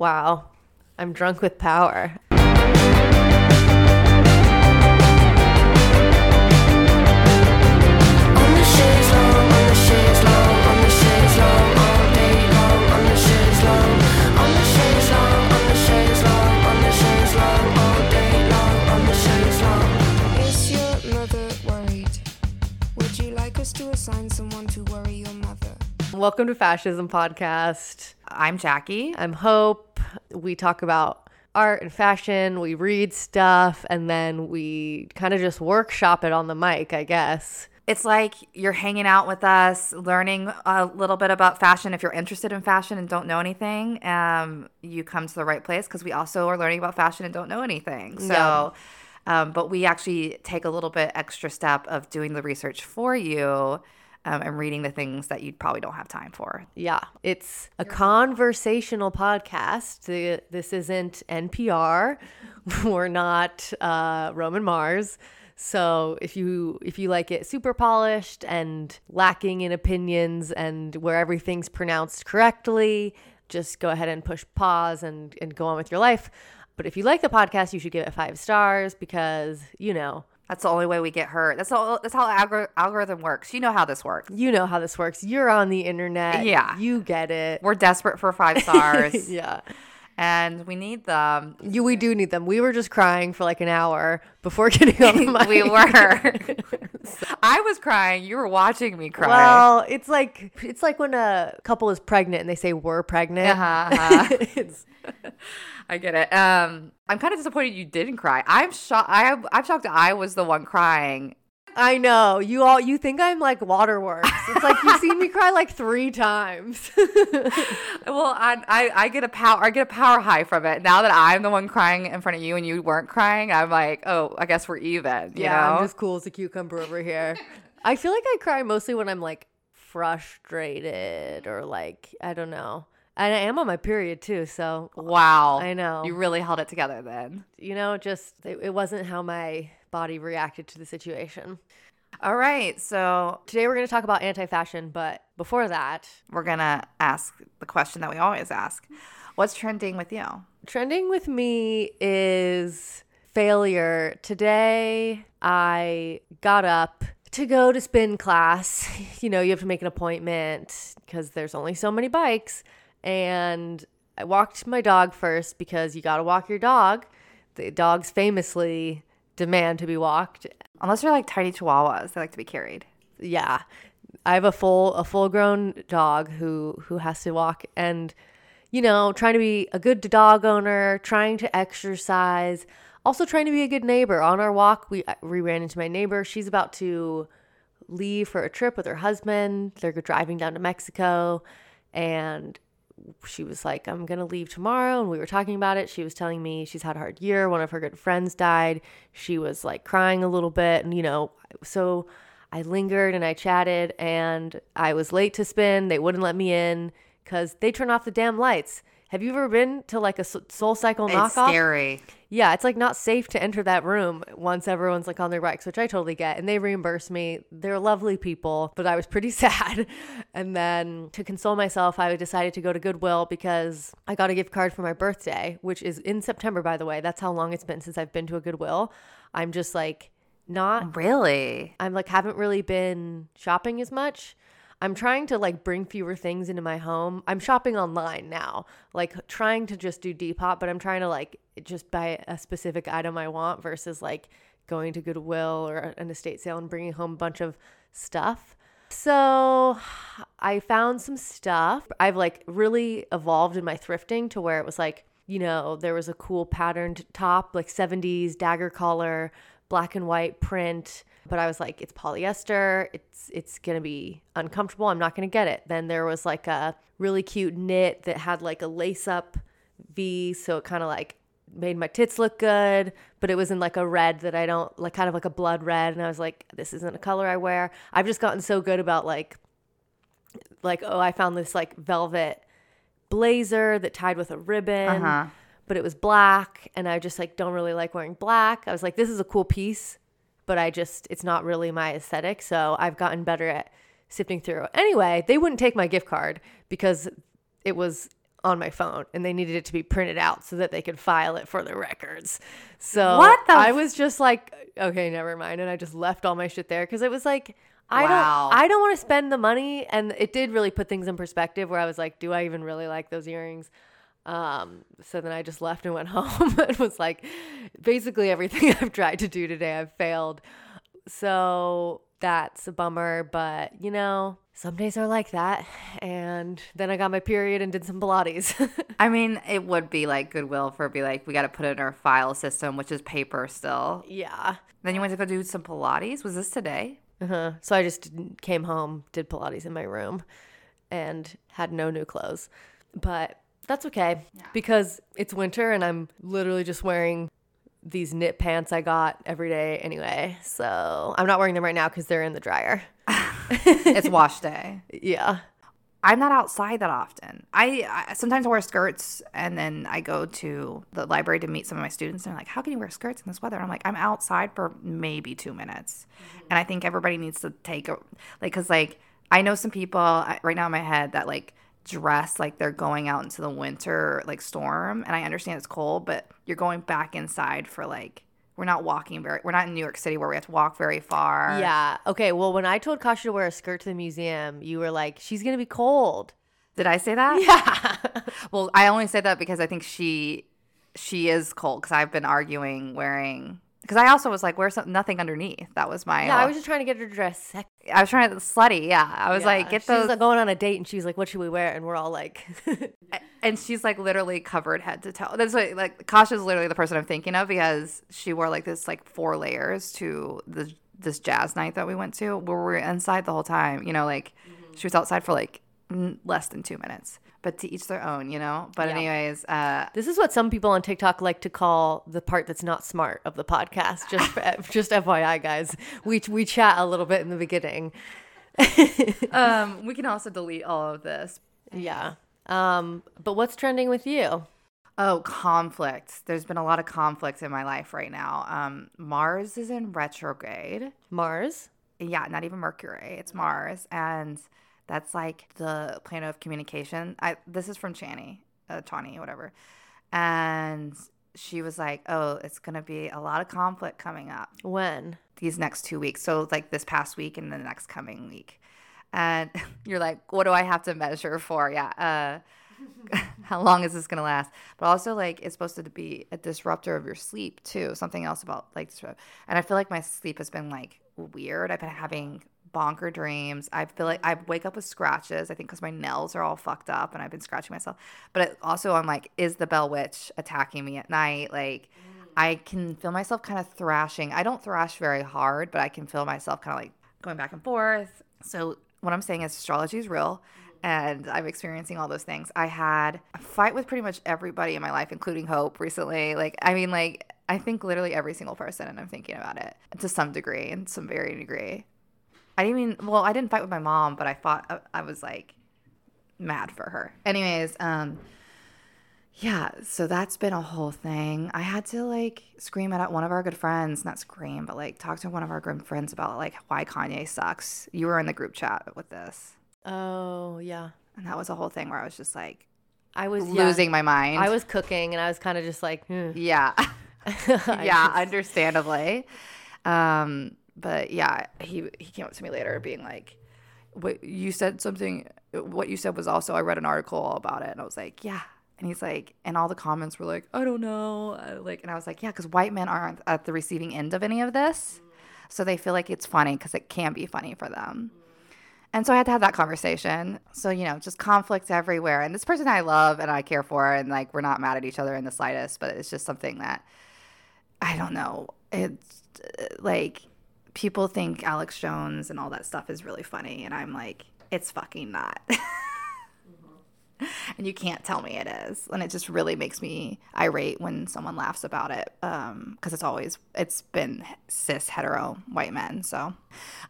Wow. I'm drunk with power. On the shades long, on the shades long, on the shades long, all day long, on the shades long, on the shades long, on the shades long, on the shades long, all day long, on the shades long. Is your mother worried? Would you like us to assign someone to worry your mother? Welcome to Fascism Podcast. I'm Jackie. I'm Hope. We talk about art and fashion, we read stuff, and then we kind of just workshop it on the mic, I guess. It's like you're hanging out with us, learning a little bit about fashion. If you're interested in fashion and don't know anything, um, you come to the right place because we also are learning about fashion and don't know anything. So, um, but we actually take a little bit extra step of doing the research for you um, and reading the things that you probably don't have time for. Yeah, it's a conversational podcast. This isn't NPR. We're not uh, Roman Mars. So if you if you like it super polished and lacking in opinions and where everything's pronounced correctly, just go ahead and push pause and, and go on with your life. But if you like the podcast, you should give it five stars because you know That's the only way we get hurt. That's all. That's how algor- algorithm works. You know how this works. you know how this works. You're on the internet. Yeah. you get it. We're desperate for five stars, yeah. and we need them. You, we do need them. We were just crying for like an hour before getting on the mic. we were. I was crying. You were watching me cry. Well, it's like it's like when a couple is pregnant and they say we're pregnant. Uh-huh, uh-huh. It's- I get it. Um, I'm kind of disappointed you didn't cry. I'm shocked. I I'm shocked. I was the one crying. I know you all. You think I'm like waterworks. It's like you've seen me cry like three times. Well, I, I I get a power. I get a power high from it. Now that I'm the one crying in front of you and you weren't crying, I'm like, oh, I guess we're even. You yeah, know? I'm just cool as a cucumber over here. I feel like I cry mostly when I'm like frustrated or like I don't know. And I am on my period too, so wow. I know. You really held it together then. you know, just it, it wasn't how my body reacted to the situation. All right. So Today we're going to talk about anti-fashion, but before that, we're gonna ask the question that we always ask: What's trending with you? trending with me is failure. Today I got up to go to spin class. You know, you have to make an appointment because there's only so many bikes. And I walked my dog first because you got to walk your dog. The dogs famously demand to be walked. Unless you're like tiny chihuahuas, they like to be carried. yeah i have a full a full grown dog who who has to walk and you know trying to be a good dog owner trying to exercise also trying to be a good neighbor on our walk we we ran into my neighbor she's about to leave for a trip with her husband they're driving down to mexico and she was like, I'm going to leave tomorrow. And we were talking about it. She was telling me she's had a hard year. One of her good friends died. She was like crying a little bit. And, you know, so I lingered and I chatted and I was late to spin. They wouldn't let me in because they turn off the damn lights. Have you ever been to like a Soul Cycle knockoff? It's scary. Yeah, it's like not safe to enter that room once everyone's like on their bikes, which I totally get. And they reimbursed me. They're lovely people, but I was pretty sad. And then to console myself, I decided to go to Goodwill because I got a gift card for my birthday, which is in September, by the way. That's how long it's been since I've been to a Goodwill. I'm just like not Really? I'm like haven't really been shopping as much. I'm trying to like bring fewer things into my home. I'm shopping online now, like trying to just do Depop, but I'm trying to like just buy a specific item I want versus like going to Goodwill or an estate sale and bringing home a bunch of stuff. So I found some stuff. I've like really evolved in my thrifting to where it was like, you know, there was a cool patterned top, like 70s dagger collar, black and white print but I was like, it's polyester. It's it's gonna be uncomfortable. I'm not gonna get it. Then there was like a really cute knit that had like a lace up V, so it kind of like made my tits look good, but it was in like a red that I don't like, kind of like a blood red. And I was like, this isn't a color I wear. I've just gotten so good about like, like oh, I found this like velvet blazer that tied with a ribbon. Uh-huh. But it was black, and I just like don't really like wearing black. I was like, this is a cool piece, but I just it's not really my aesthetic. So I've gotten better at sifting through. Anyway, they wouldn't take my gift card because it was on my phone and they needed it to be printed out so that they could file it for their records. So What the I was just like, okay, never mind. And I just left all my shit there because it was like, I Wow. don't I don't want to spend the money and it did really put things in perspective where I was like, do I even really like those earrings? Um, so then I just left and went home and was like, basically everything I've tried to do today, I've failed. So that's a bummer, but you know, some days are like that. And then I got my period and did some Pilates. I mean, it would be like goodwill for be like, we got to put it in our file system, which is paper still. yeah. Then you went to go do some Pilates. Was this today? Uh-huh. So I just came home, did Pilates in my room, and had no new clothes. But that's okay because it's winter and I'm literally just wearing these knit pants I got every day anyway. So I'm not wearing them right now because they're in the dryer. it's wash day. Yeah. I'm not outside that often. I, I sometimes I wear skirts and then I go to the library to meet some of my students and they're like, "How can you wear skirts in this weather?" I'm like, "I'm outside for maybe 2 minutes." Mm-hmm. And I think everybody needs to take a like cuz like I know some people right now in my head that like dress like they're going out into the winter like storm and I understand it's cold, but you're going back inside for like we're not walking very we're not in New York City where we have to walk very far. Yeah. Okay. Well, when I told Kasha to wear a skirt to the museum, you were like, she's going to be cold. Did I say that? Yeah. Well, I only say that because I think she she is cold because I've been arguing wearing because I also was like wear some, nothing underneath. That was my. yeah. I was just trying to get her to dress sexy. I was trying to slutty. Yeah, I was like get she those. like going on a date and she was like, what should we wear? And we're all like, and she's like literally covered head to toe. That's what like Kasha's literally the person I'm thinking of because she wore like this like four layers to the this jazz night that we went to where we were inside the whole time. You know, like mm-hmm. she was outside for like n- less than two minutes. But to each their own, you know. But Yeah. anyways, uh, This is what some people on TikTok like to call the part that's not smart of the podcast. Just just FYI, guys, we we chat a little bit in the beginning. um, we can also delete all of this. Yeah. Um, but what's trending with you? Oh, conflict. There's been a lot of conflict in my life right now. Um, Mars is in retrograde. Mars. Yeah, not even Mercury. It's Mars, and that's like the plan of communication. I this is from Chani, uh, Chani, whatever, and she was like, "Oh, it's gonna be a lot of conflict coming up." When? these next two weeks. So like this past week and the next coming week. And you're like, what do I have to measure for? Yeah. Uh, how long is this gonna last? But also like it's supposed to be a disruptor of your sleep too. Something else about like and I feel like my sleep has been like weird. I've been having bonker dreams. I feel like I wake up with scratches. I think because my nails are all fucked up and I've been scratching myself. But also I'm like, is the Bell Witch attacking me at night? Like I can feel myself kind of thrashing. I don't thrash very hard, but I can feel myself kind of like going back and forth. So what I'm saying is astrology is real and I'm experiencing all those things. I had a fight with pretty much everybody in my life, including Hope recently. Like, I mean, like, I think literally every single person, and I'm thinking about it to some degree, and some varying degree. I didn't even, well, I didn't fight with my mom, but I fought, I, I was like mad for her. Anyways, um, yeah, so that's been a whole thing. I had to like scream at one of our good friends, not scream, but like talk to one of our good friends about like why Kanye sucks. You were in the group chat with this. Oh yeah. And that was a whole thing where I was just like I was yeah. losing my mind. I was cooking and I was kind of just like, hmm. Yeah. Yeah, understandably. Um, but yeah, he he came up to me later being like, "What you said something? What you said was also I read an article about it." And I was like, "Yeah." And he's like, and all the comments were like, "I don't know," like, and I was like, "Yeah," because white men aren't at the receiving end of any of this, so they feel like it's funny because it can be funny for them. And so I had to have that conversation. So, you know, just conflict everywhere. And this person I love and I care for, and like we're not mad at each other in the slightest, but it's just something that I don't know. It's like people think Alex Jones and all that stuff is really funny. And I'm like, it's fucking not. and you can't tell me it is. And it just really makes me irate when someone laughs about it um, because it's always, it's been cis hetero white men. So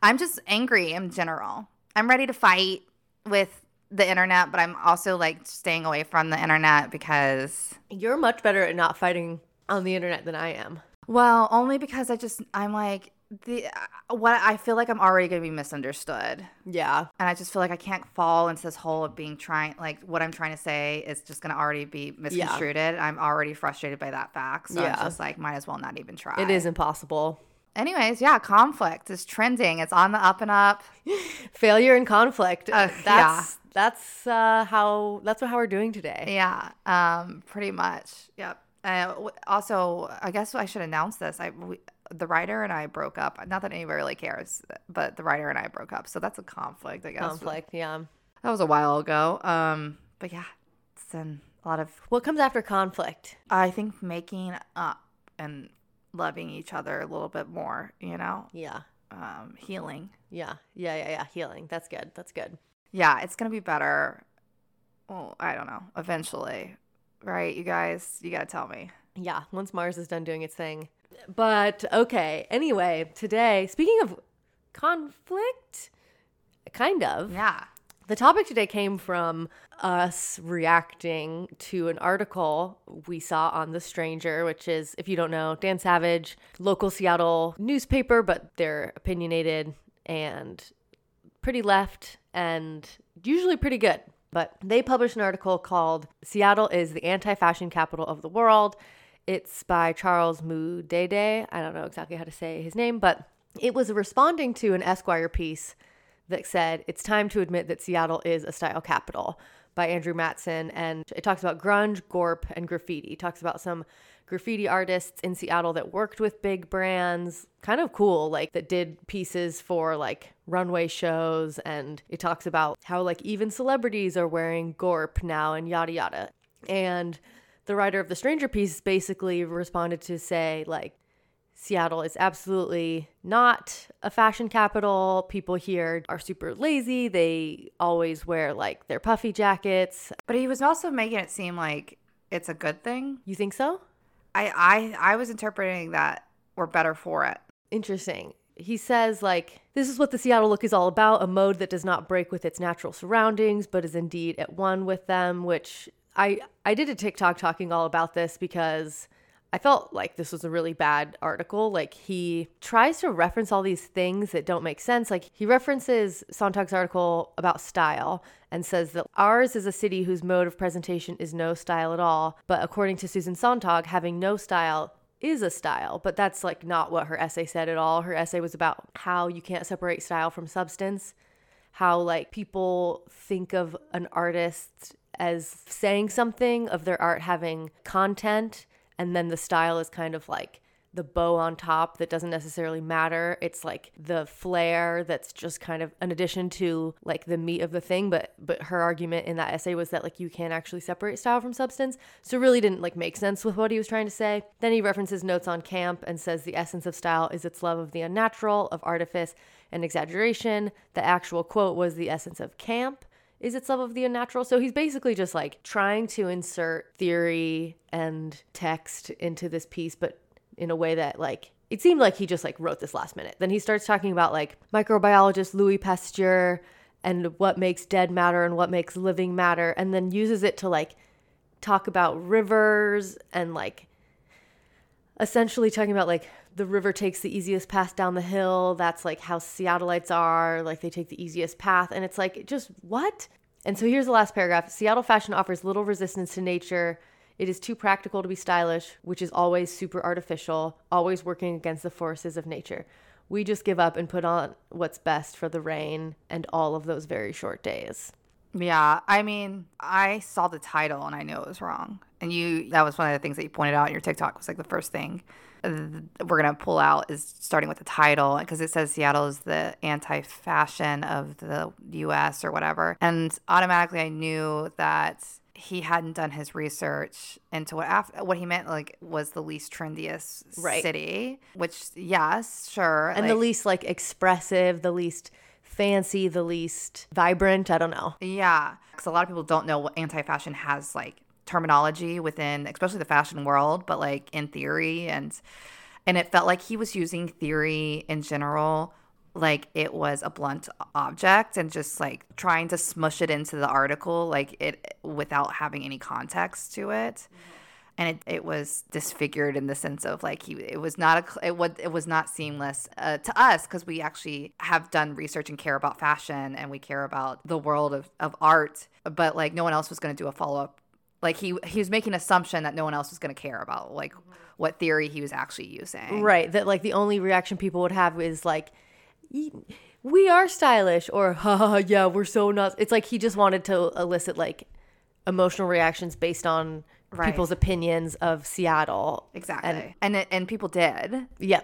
I'm just angry in general. I'm ready to fight with the internet, but I'm also like staying away from the internet because You're much better at not fighting on the internet than I am. Well, only because I just I'm like the uh, what I feel like I'm already gonna be misunderstood, Yeah. and I just feel like I can't fall into this hole of being trying like what I'm trying to say is just gonna already be misconstrued. Yeah. I'm already frustrated by that fact, so Yeah. I'm just like might as well not even try. It is impossible. Anyways, yeah, conflict is trending. It's on the up and up. Failure and conflict. Uh, that's that's uh, how that's what how we're doing today. Yeah, um, pretty much. Yep. Uh, also, I guess I should announce this. I we, the writer and I broke up. Not that anybody really cares, but the writer and I broke up. So that's a conflict, I guess. Conflict. Yeah. That was a while ago. Um, but yeah, it's been a lot of. What comes after conflict? I think making up and loving each other a little bit more. You know, Yeah. um, healing. Yeah. Yeah. Yeah. Yeah. Healing. That's good. That's good. Yeah, it's gonna be better. Well, I don't know. Eventually, right? You guys, you gotta tell me. Yeah. Once Mars is done doing its thing. But okay. Anyway, today, speaking of conflict, kind of. Yeah. The topic today came from us reacting to an article we saw on The Stranger, which is, if you don't know, Dan Savage, local Seattle newspaper, but they're opinionated and pretty left and usually pretty good. But they published an article called Seattle is the Anti Fashion Capital of the World. It's by Charles Mudede. I don't know exactly how to say his name, but it was responding to an Esquire piece that said it's time to admit that Seattle is a style capital by Andrew Matson and it talks about grunge, gorp and graffiti. It talks about some graffiti artists in Seattle that worked with big brands, kind of cool, like that did pieces for like runway shows and it talks about how like even celebrities are wearing gorp now and yada yada. And the writer of the Stranger piece basically responded to say like Seattle is absolutely not a fashion capital. People here are super lazy. They always wear like their puffy jackets. But he was also making it seem like it's a good thing. You think so? I I I was interpreting that we're better for it. Interesting. He says, like, this is what the Seattle look is all about a mode that does not break with its natural surroundings, but is indeed at one with them, which I, I did a TikTok talking all about this because I felt like this was a really bad article. Like, he tries to reference all these things that don't make sense. Like, he references Sontag's article about style and says that ours is a city whose mode of presentation is no style at all. But according to Susan Sontag, having no style is a style, but that's like not what her essay said at all. Her essay was about how you can't separate style from substance, how like people think of an artist as saying something of their art having content, and then the style is kind of like the bow on top that doesn't necessarily matter. It's like the flair that's just kind of an addition to like the meat of the thing. But but her argument in that essay was that like you can't actually separate style from substance. So really didn't like make sense with what he was trying to say. Then he references notes on camp and says the essence of style is its love of the unnatural, of artifice and exaggeration. The actual quote was the essence of camp is its love of the unnatural. So he's basically just like trying to insert theory and text into this piece, but in a way that like it seemed like he just like wrote this last minute. Then he starts talking about like microbiologist Louis Pasteur and what makes dead matter and what makes living matter and then uses it to like talk about rivers and like essentially talking about like the river takes the easiest path down the hill. That's like how Seattleites are. Like they take the easiest path. And it's like, just what? And so here's the last paragraph Seattle fashion offers little resistance to nature. It is too practical to be stylish, which is always super artificial, always working against the forces of nature. We just give up and put on what's best for the rain and all of those very short days. Yeah, I mean, I saw the title and I knew it was wrong. And you, that was one of the things that you pointed out in your TikTok was like the first thing we're gonna pull out is starting with the title because it says Seattle is the anti-fashion of the U.S. or whatever, and automatically I knew that he hadn't done his research into what af- what he meant like was the least trendiest Right. city, which yes, sure, And the least like expressive, the least fancy, the least vibrant. I don't know. Yeah, because a lot of people don't know what anti-fashion has like terminology within, especially the fashion world, but like in theory and and it felt like he was using theory in general like it was a blunt object and just like trying to smush it into the article like it without having any context to it. and it, it was disfigured in the sense of like he it was not a it was it was not seamless uh, to us because we actually have done research and care about fashion and we care about the world of, of art but like no one else was going to do a follow-up like he he was making assumption that no one else was going to care about like what theory he was actually using Right. That like the only reaction people would have is like, we are stylish or haha yeah we're so not. It's like he just wanted to elicit like emotional reactions based on Right. people's opinions of Seattle. exactly And and it, and people did yeah,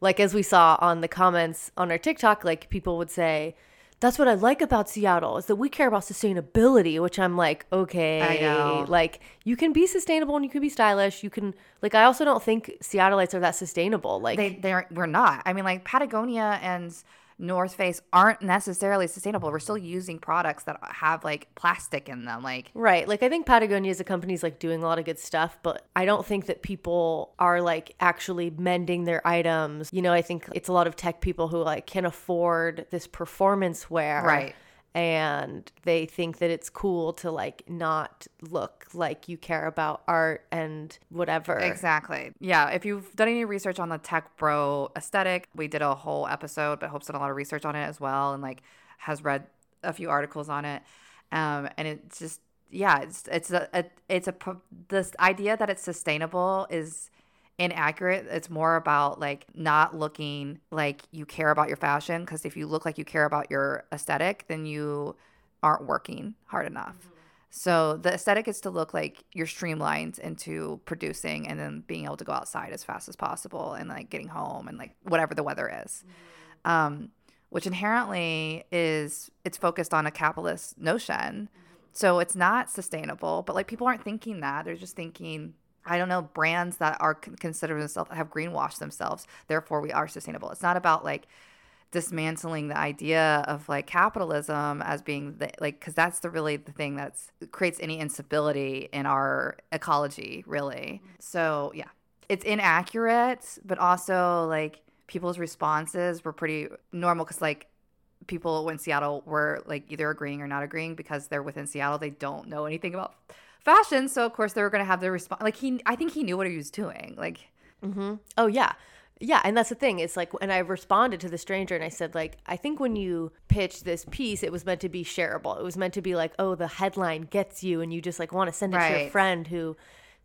like as we saw on the comments on our TikTok, like people would say. That's what I like about Seattle is that we care about sustainability, which I'm like, okay, I know. like you can be sustainable and you can be stylish. You can like I also don't think Seattleites are that sustainable. Like they they aren't, we're not. I mean, like Patagonia and North Face aren't necessarily sustainable. We're still using products that have like plastic in them. Like Right. Like I think Patagonia as a company is like doing a lot of good stuff, but I don't think that people are like actually mending their items. You know, I think it's a lot of tech people who like can afford this performance wear. Right. And they think that it's cool to like not look like you care about art and whatever. exactly, yeah. If you've done any research on the tech bro aesthetic, we did a whole episode, but Hope's done a lot of research on it as well, and like has read a few articles on it. Um, and it's just yeah, it's it's a, a it's a this idea that it's sustainable is inaccurate. It's more about like not looking like you care about your fashion because if you look like you care about your aesthetic, then you aren't working hard enough. Mm-hmm. So the aesthetic is to look like you're streamlined into producing and then being able to go outside as fast as possible and like getting home and like whatever the weather is. Mm-hmm. Um, which inherently is it's focused on a capitalist notion. Mm-hmm. So it's not sustainable, but like people aren't thinking that. They're just thinking I don't know brands that are con- consider themselves have greenwashed themselves. Therefore, we are sustainable. It's not about like dismantling the idea of like capitalism as being the, like because that's the really the thing that's creates any instability in our ecology really so yeah it's inaccurate but also like people's responses were pretty normal because like people in seattle were like either agreeing or not agreeing because they're within seattle they don't know anything about fashion so of course they were going to have their response like he i think he knew what he was doing like mm-hmm. Oh yeah. Yeah, and that's the thing. It's like and I responded to the stranger and I said like I think when you pitched this piece it was meant to be shareable. It was meant to be like, "Oh, the headline gets you and you just like want to send it to your friend who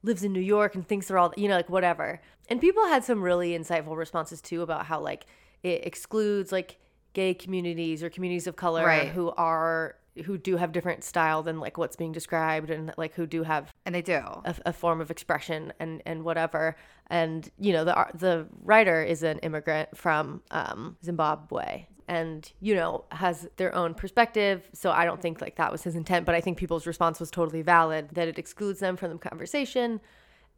lives in New York and thinks they're all, you know, like whatever." And people had some really insightful responses too about how like it excludes like gay communities or communities of color Right. who are who do have different style than like what's being described and like who do have and they do. a, a form of expression and and whatever. And you know the the writer is an immigrant from um, Zimbabwe and you know has their own perspective. So I don't think like that was his intent but I think people's response was totally valid that it excludes them from the conversation.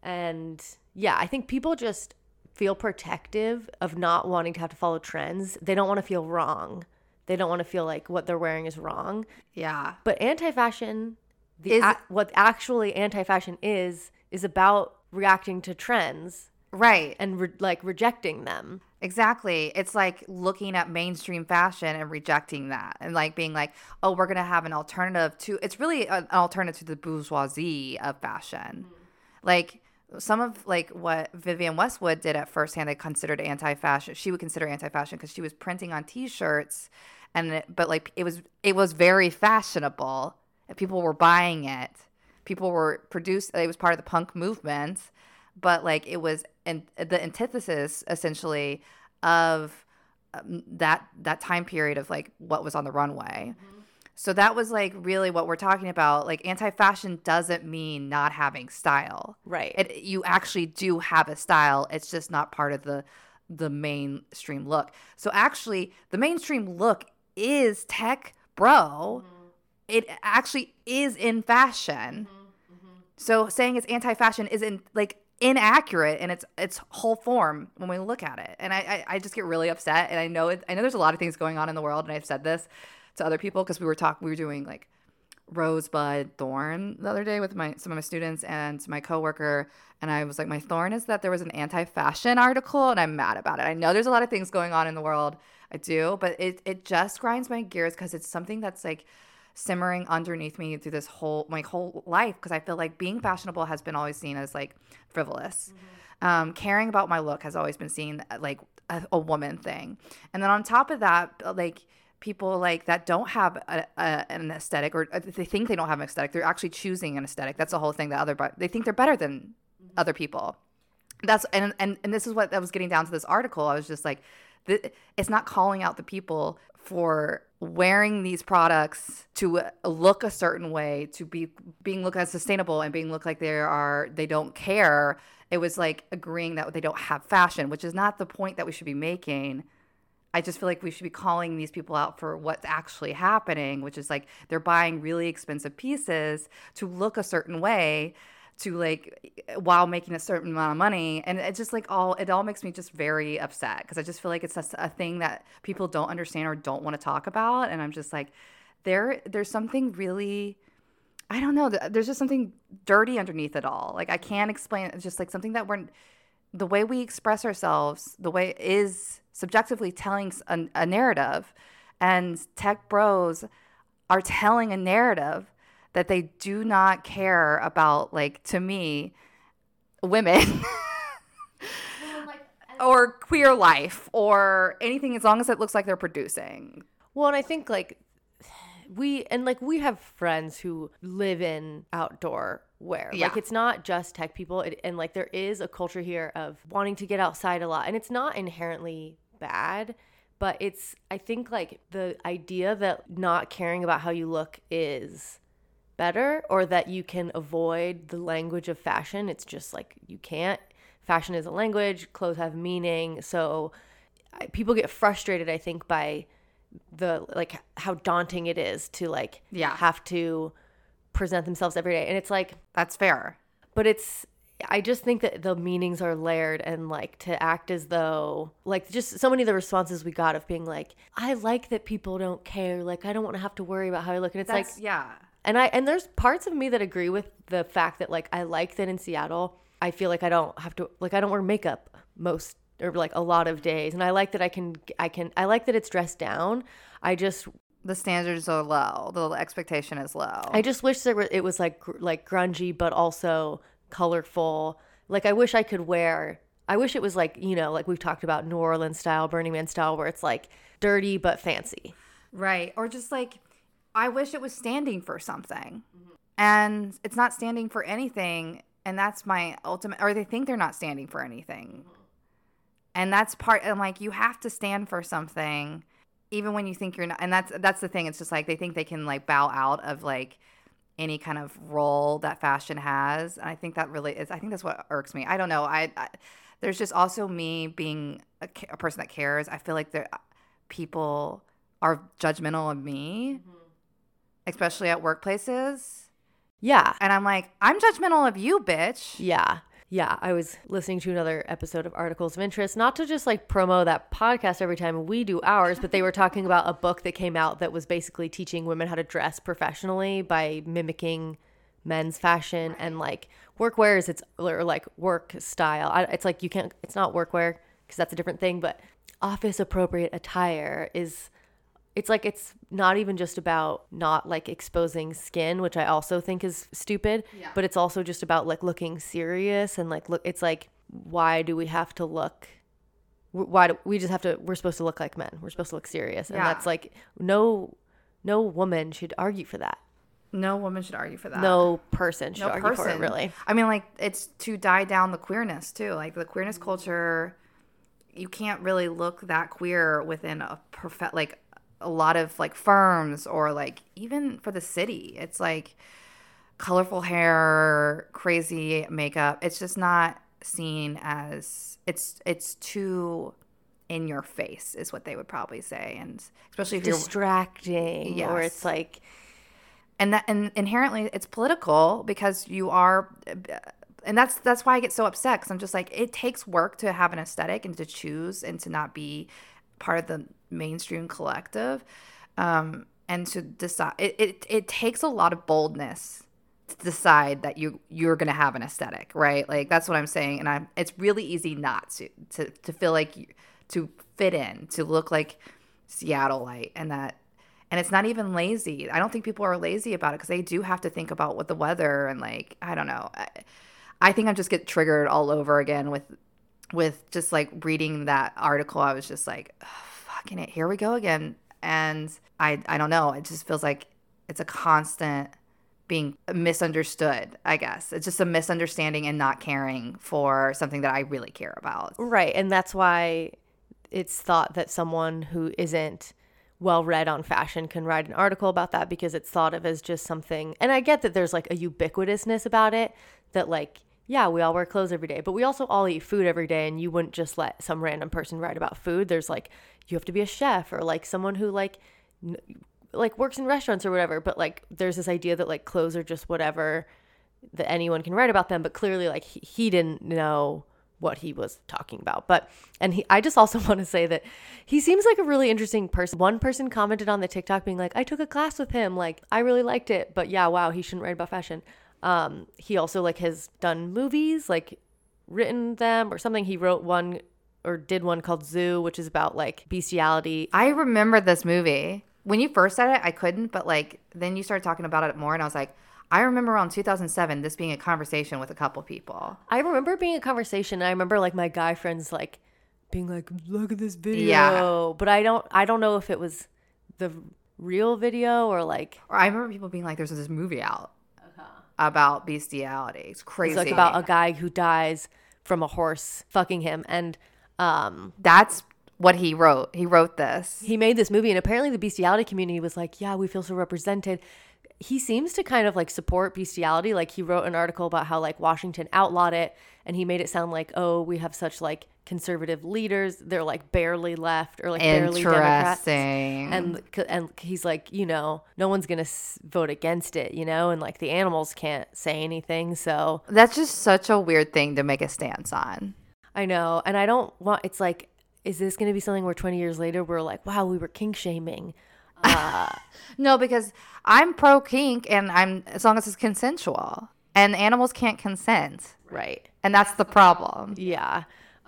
And yeah I think people just feel protective of not wanting to have to follow trends. They don't want to feel wrong they don't want to feel like what they're wearing is wrong yeah but anti-fashion, the Is- a- what actually anti-fashion is, is about reacting to trends right and re- like rejecting them. Exactly. It's like looking at mainstream fashion and rejecting that and like being like, oh, we're going to have an alternative to it's really an alternative to the bourgeoisie of fashion. Mm. Like some of like what Vivienne Westwood did at first hand, they considered anti-fashion. She would consider anti-fashion because she was printing on t-shirts and it, but like it was it was very fashionable and people were buying it. People were produced it was part of the punk movement but like it was and the antithesis essentially of um, that that time period of like what was on the runway. So that was like really what we're talking about. Like anti-fashion doesn't mean not having style. Right. It, you actually do have a style. It's just not part of the the mainstream look. So actually, the mainstream look is tech bro. Mm-hmm. It actually is in fashion. Mm-hmm. Mm-hmm. So saying it's anti-fashion is in like inaccurate in its its whole form when we look at it. And I I, I just get really upset. And I know it, I know there's a lot of things going on in the world, and I've said this to other people because we were talking we were doing like rosebud thorn the other day with my some of my students and my coworker and I was like my thorn is that there was an anti-fashion article and I'm mad about it. I know there's a lot of things going on in the world. I do, but it it just grinds my gears cuz it's something that's like simmering underneath me through this whole my whole life because I feel like being fashionable has been always seen as like frivolous. Um, caring about my look has always been seen like a, a woman thing, and then on top of that, like people like that don't have a, a, an aesthetic or uh, they think they don't have an aesthetic, they're actually choosing an aesthetic. That's the whole thing. That other they think they're better than other people that's and and and this is what I was getting down to this article. I was just like, th- it's not calling out the people for wearing these products to uh, look a certain way, to be being looked as sustainable and being looked like they are they don't care. It was like agreeing that they don't have fashion, which is not the point that we should be making. I just feel like we should be calling these people out for what's actually happening, which is like they're buying really expensive pieces to look a certain way to like while making a certain amount of money. And it just like all it all makes me just very upset because i just feel like it's a, a thing that people don't understand or don't want to talk about. And i'm just like there there's something really i don't know there's just something dirty underneath it all. Like i can't explain it's just like something that we're the way we express ourselves the way is subjectively telling a narrative. And tech bros are telling a narrative that they do not care about like to me women. Or queer life or anything as long as it looks like they're producing. Well, and I think like we and like we have friends who live in outdoor wear. Yeah. Like it's not just tech people, it, and like there is a culture here of wanting to get outside a lot, and it's not inherently bad. But it's, I think, like the idea that not caring about how you look is better or that you can avoid the language of fashion. It's just like you can't. Fashion is a language, clothes have meaning. So I, people get frustrated, I think, by the like how daunting it is to like Yeah. have to present themselves every day. And it's like, that's fair but it's I just think that the meanings are layered and like to act as though like just so many of the responses we got of being like, I like that people don't care. Like I don't want to have to worry about how I look. And it's like yeah and I and there's parts of me that agree with the fact that like I like that in Seattle, I feel like I don't have to like I don't wear makeup most or like a lot of days, and I like that I can I can I like that it's dressed down. I just the standards are low the expectation is low I just wish there were it was like like grungy but also colorful. Like I wish I could wear. I wish it was like you know like we've talked about New Orleans style, Burning Man style, where it's like dirty but fancy. Right. Or just like, I wish it was standing for something. And it's not standing for anything. And that's my ultimate, or they think they're not standing for anything. And that's part, I'm like, you have to stand for something, even when you think you're not. And that's, that's the thing. It's just like, they think they can like bow out of like any kind of role that fashion has. And I think that really is, I think that's what irks me. I don't know. I, I there's just also me being a, a person that cares. I feel like there, people are judgmental of me, mm-hmm. especially at workplaces. Yeah, And I'm like, I'm judgmental of you, bitch. Yeah. Yeah. I was listening to another episode of Articles of Interest, not to just like promo that podcast every time we do ours, but they were talking about a book that came out that was basically teaching women how to dress professionally by mimicking men's fashion and like workwear is its or like work style. I, it's like you can't, it's not workwear because that's a different thing, but office appropriate attire is it's like it's not even just about not like exposing skin which i also think is stupid yeah. but it's also just about like looking serious and like look it's like why do we have to look why do we just have to we're supposed to look like men we're supposed to look serious and Yeah. that's like no no woman should argue for that No woman should argue for that. no person should no argue person for it really I mean, like it's to die down the queerness too. Like the queerness culture, you can't really look that queer within a perfect like a lot of like firms or like even for the city. It's like colorful hair, crazy makeup. It's just not seen as it's it's too in your face is what they would probably say and especially if you're distracting or it's like and that and inherently it's political because you are and that's that's why I get so upset because I'm just like it takes work to have an aesthetic and to choose and to not be part of the mainstream collective um, and to decide it, it it takes a lot of boldness to decide that you you're gonna have an aesthetic right like that's what I'm saying and I'm it's really easy not to to to feel like you, to fit in to look like Seattleite and that And it's not even lazy. I don't think people are lazy about it because they do have to think about what the weather and like I don't know. I, I think I just get triggered all over again with with just like reading that article. I was just like, "Ugh, fucking it, here we go again. And I I don't know. It just feels like it's a constant being misunderstood. I guess it's just a misunderstanding and not caring for something that I really care about. Right. And that's why it's thought that someone who isn't well read on fashion can write an article about that because it's thought of as just something. And I get that there's like a ubiquitousness about it that, like, yeah, we all wear clothes every day, but we also all eat food every day. And you wouldn't just let some random person write about food. There's like, you have to be a chef or like someone who, like, n- like works in restaurants or whatever but like there's this idea that like clothes are just whatever that anyone can write about them but clearly like he, he didn't know what he was talking about but and he i just also want to say that he seems like a really interesting person one person commented on the tiktok being like i took a class with him like i really liked it but yeah wow he shouldn't write about fashion um he also like has done movies like written them or something he wrote one or did one called zoo which is about like bestiality I remember this movie. When you first said it, I couldn't, but like then you started talking about it more, and I was like, I remember around 2007 this being a conversation with a couple people. I remember being a conversation. I remember like my guy friends like being like, "Look at this video," Yeah. but I don't. I don't know if it was the real video or like Or I remember people being like, "There's this movie out about bestiality. It's crazy." it's like about a guy who dies from a horse fucking him, and um, That's what he wrote. He wrote this. he made this movie, and apparently the bestiality community was like, "Yeah, we feel so represented." He seems to kind of like support bestiality. Like he wrote an article about how like Washington outlawed it, and he made it sound like, "Oh, we have such like conservative leaders. They're like barely left or like barely Democrats." And and he's like you know no one's gonna vote against it you know and like the animals can't say anything so That's just such a weird thing to make a stance on. i know and i don't want it's like is this gonna be something where 20 years later we're like wow we were kink shaming No, because I'm pro kink and I'm as long as it's consensual. And animals can't consent. right And that's the problem. yeah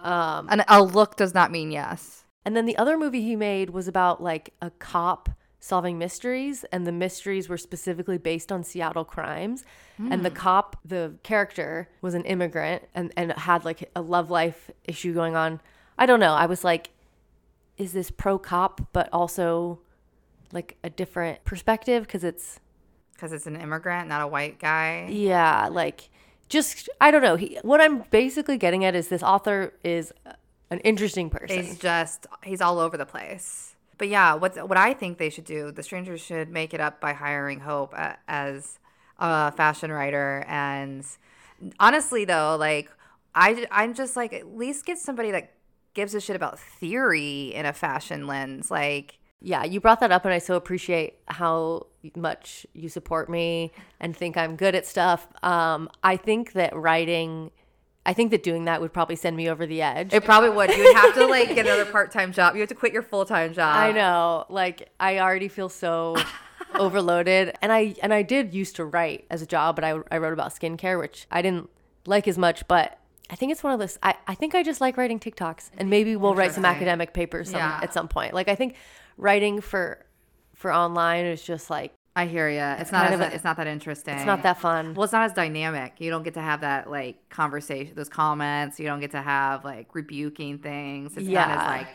um And a look does not mean yes. and then the other movie he made was about like a cop solving mysteries and the mysteries were specifically based on Seattle crimes. And the cop the character was an immigrant and and had like a love life issue going on. I don't know. I was like is this pro cop but also like a different perspective? Because it's Because it's an immigrant, not a white guy. yeah like just I don't know he what I'm basically getting at is this author is an interesting person He's just he's all over the place. But yeah, what what I think they should do, the strangers should make it up by hiring Hope as a fashion writer. And honestly, though, like I I'm just like at least get somebody that gives a shit about theory in a fashion lens. Like Yeah, you brought that up, and I so appreciate how much you support me and think I'm good at stuff. Um, I think that writing, I think that doing that would probably send me over the edge. it probably would. You would have to like get another part time job. You have to quit your full time job. I know, like I already feel so overloaded, and I and I did used to write as a job, but I I wrote about skincare, which I didn't like as much, but. I think it's one of those. I, I think I just like writing TikToks, and maybe we'll write some academic papers some, Yeah. at some point. Like I think writing for for online is just like I hear you. It's not as, a- it's not that interesting. it's not that fun. Well, it's not as dynamic. You don't get to have that like conversation, those comments. You don't get to have like rebuking things. It's not as Yeah. like,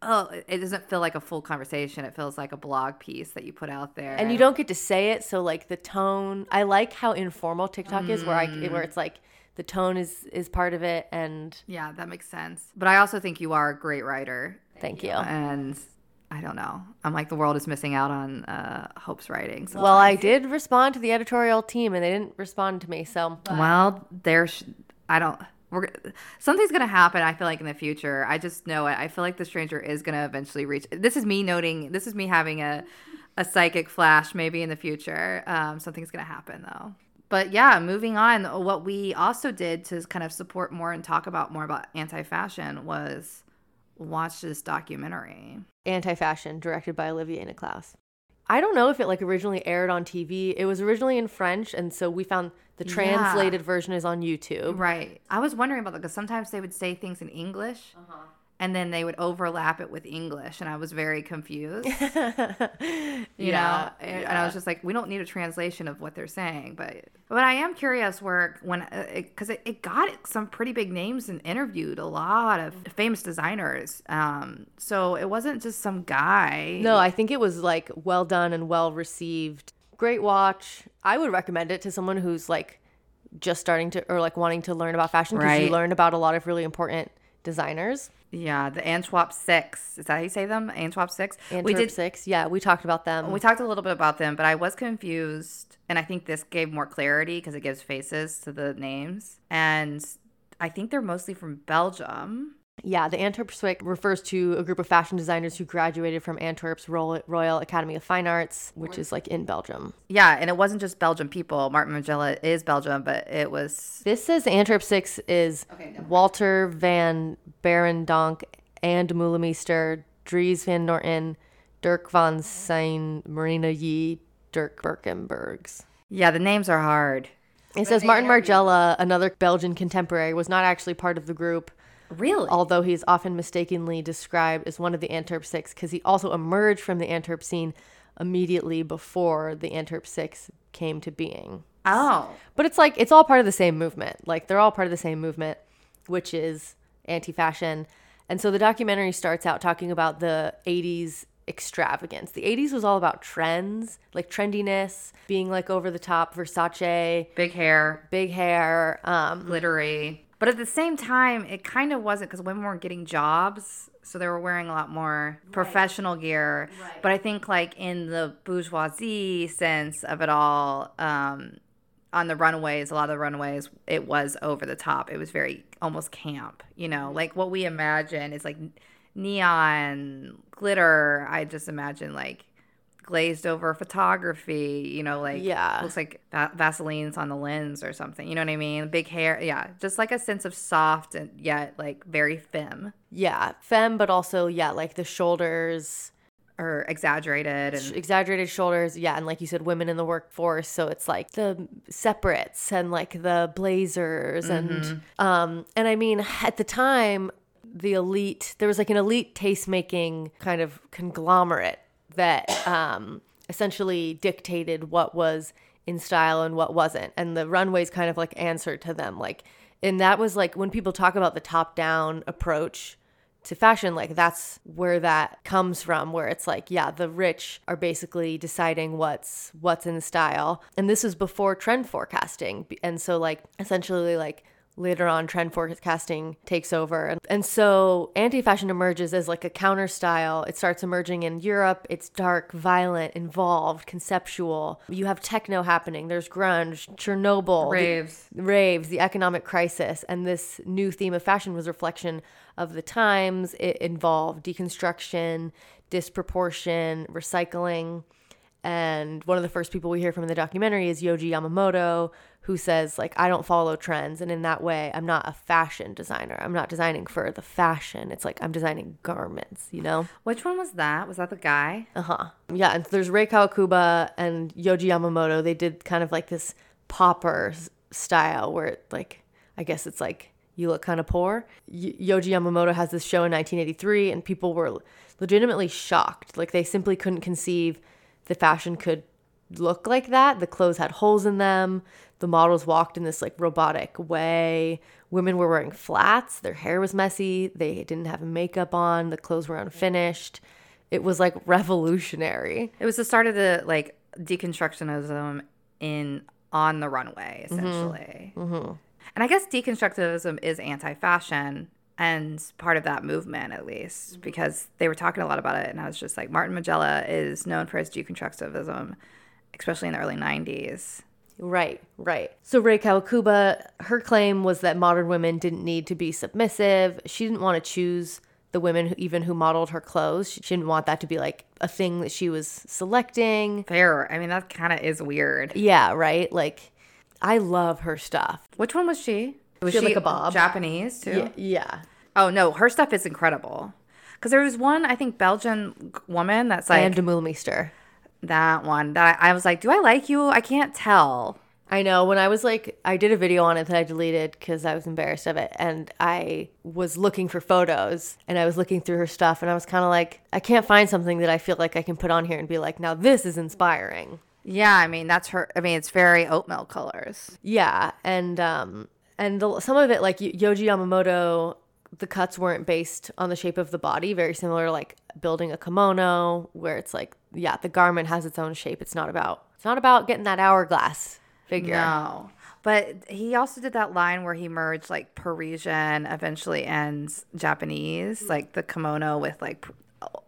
oh, it- doesn't feel like a full conversation. It feels like a blog piece that you put out there. and you don't get to say it so like the tone i like how informal tiktok is where i Mm. where it's like the tone is is part of it and Yeah, that makes sense. But I also think you are a great writer. thank you And I don't know. I'm like the world is missing out on uh, Hope's writing. So well i did respond to the editorial team and they didn't respond to me so Well, there's I don't we're something's gonna happen. I feel like in the future. I just know it. I feel like the stranger is gonna eventually reach. This is me noting. This is me having a a psychic flash. Maybe in the future, um, something's gonna happen though. But yeah, moving on. What we also did to kind of support more and talk about more about anti-fashion was watch this documentary. anti-fashion directed by olivier Nicklaus. i don't know if it like originally aired on tv it was originally in french and so we found the Yeah. translated version is on youtube Right. I was wondering about that because sometimes they would say things in English, uh-huh. And then they would overlap it with English, and I was very confused. you Yeah, know, and, and I was just like, we don't need a translation of what they're saying, but but I am curious where when because it, it, got some pretty big names and interviewed a lot of famous designers. Um, so it wasn't just some guy. No, I think it was like well done and well received. Great watch. I would recommend it to someone who's like just starting to or like wanting to learn about fashion because Right. you learn about a lot of really important designers. Yeah, the Antwerp Six. Is that how you say them? Antwerp Six. Antwerp we did. six. Yeah, we talked about them. We talked a little bit about them, but I was confused, and I think this gave more clarity because it gives faces to the names, and I think they're mostly from Belgium. Yeah, the Antwerp Six refers to a group of fashion designers who graduated from Antwerp's Royal Royal Academy of Fine Arts, which is like in Belgium. Yeah, and it wasn't just Belgian people. Martin Margiela is Belgium, but it was This says Antwerp 6 is Walter Van Beirendonck Ann Demeulemeester, Dries Van Noten, Dirk Van Saene, Marina Yee, Dirk Bikkembergs. yeah. The names are hard. It says Martin Margiela, another Belgian contemporary, was not actually part of the group, Really? although he is often mistakenly described as one of the Antwerp Six because he also emerged from the Antwerp scene immediately before the Antwerp Six came to being. oh, But it's like it's all part of the same movement. Like they're all part of the same movement, which is anti-fashion. And so the documentary starts out talking about the 80s extravagance. The 80s was all about trends, like trendiness, being like over the top, Versace, big hair, big hair. Um, glittery. But at the same time, it kind of wasn't because women weren't getting jobs. So they were wearing a lot more professional gear. But I think, like, in the bourgeoisie sense of it all, um, on the runways, a lot of the runways, it was over the top. It was very almost camp, you know, like what we imagine is like neon glitter. I just imagine like glazed over photography, you know, like Yeah. looks like va- Vaseline's on the lens or something. You know what I mean? Big hair, yeah, just like a sense of soft and yet like very femme yeah, femme, but also yeah, like the shoulders, or exaggerated and exaggerated shoulders. Yeah, and like you said, women in the workforce, so it's like the separates and like the blazers and um and I mean at the time the elite there was like an elite taste making kind of conglomerate that um essentially dictated what was in style and what wasn't. And the runways kind of like answered to them like and that was like when people talk about the top down approach to fashion like that's where that comes from where it's like yeah the rich are basically deciding what's what's in style. And this is before trend forecasting. And so like essentially like later on trend forecasting takes over and, and so anti-fashion emerges as like a counter style it starts emerging in europe it's dark violent involved conceptual you have techno happening there's grunge chernobyl the- raves. raves, the economic crisis, and this new theme of fashion was a reflection of the times. It involved deconstruction, disproportion, recycling. And one of the first people we hear from in the documentary is Yohji Yamamoto, who says, like, I don't follow trends. And in that way, I'm not a fashion designer. I'm not designing for the fashion. It's like I'm designing garments, you know? Which one was that? Was that the guy? Uh huh. Yeah, and there's Rei Kawakubo and Yohji Yamamoto. They did kind of like this popper style where, it, like, I guess it's like you look kind of poor. Y- Yohji Yamamoto has this show in 1983, and people were legitimately shocked. Like, they simply couldn't conceive the fashion could look like that. The clothes had holes in them. The models walked in this like robotic way. Women were wearing flats. Their hair was messy. They didn't have makeup on. The clothes were unfinished. It was like revolutionary. It was the start of the like deconstructionism in on the runway, Mm-hmm. essentially. And I guess deconstructivism is anti-fashion and part of that movement, at least, because they were talking a lot about it, and I was just like, Martin Margiela is known for his deconstructivism, especially in the early '90s. Right, right. So Rei Kawakubo, her claim was that modern women didn't need to be submissive. She didn't want to choose the women who, even who modeled her clothes. She didn't want that to be like a thing that she was selecting. Fair. I mean, that kind of is weird. Yeah, right. Like, I love her stuff. Which one was she? Was She had, like, a bob. Japanese too? Yeah, yeah. Oh no, her stuff is incredible. Because there was one, I think, Belgian woman that's like and de. That one that I, I was like, do I like you? I can't tell. I know when I was like, I did a video on it that I deleted because I was embarrassed of it. And I was looking for photos and I was looking through her stuff and I was kind of like, I can't find something that I feel like I can put on here and be like, now this is inspiring. Yeah, I mean that's her. I mean it's very oatmeal colors. Yeah. And, um, and the, some of it, like Yohji Yamamoto, the cuts weren't based on the shape of the body, very similar to like building a kimono, where it's like, yeah, the garment has its own shape. It's not about, it's not about getting that hourglass figure. No. But he also did that line where he merged like Parisian eventually ends Japanese, mm-hmm. like the kimono with like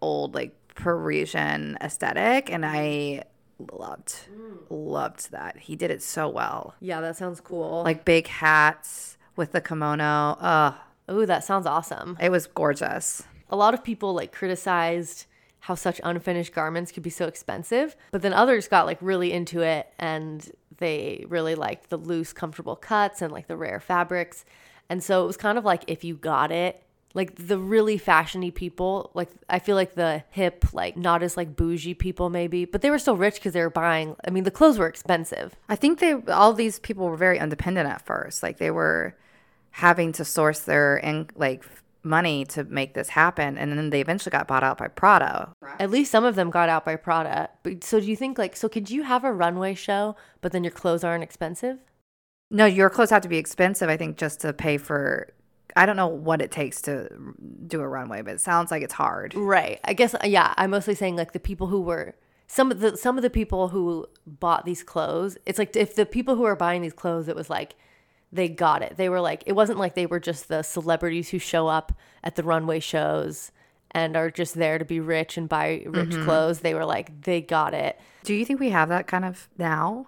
old like Parisian aesthetic and I loved mm. loved that. He did it so well. Yeah, that sounds cool. Like big hats with the kimono. Ugh, Ooh, that sounds awesome. it was gorgeous. A lot of people like criticized how such unfinished garments could be so expensive, but then others got like really into it and they really liked the loose, comfortable cuts and like the rare fabrics. And so it was kind of like if you got it, like the really fashiony people, like I feel like the hip, like not as like bougie people maybe, but they were still rich because they were buying. I mean, the clothes were expensive. I think they all these people were very independent at first. Like they were having to source their in, like money to make this happen, and then they eventually got bought out by Prada. At least some of them got out by Prada. But so do you think like so could you have a runway show, but then your clothes aren't expensive? No, your clothes have to be expensive. I think just to pay for. I don't know what it takes to do a runway, but it sounds like it's hard. Right. I guess uh, yeah, I'm mostly saying like the people who were some of the some of the people who bought these clothes. It's like if the people who are buying these clothes it was like they got it. They were like it wasn't like they were just the celebrities who show up at the runway shows and are just there to be rich and buy rich mm-hmm. clothes. They were like they got it. Do you think we have that kind of now?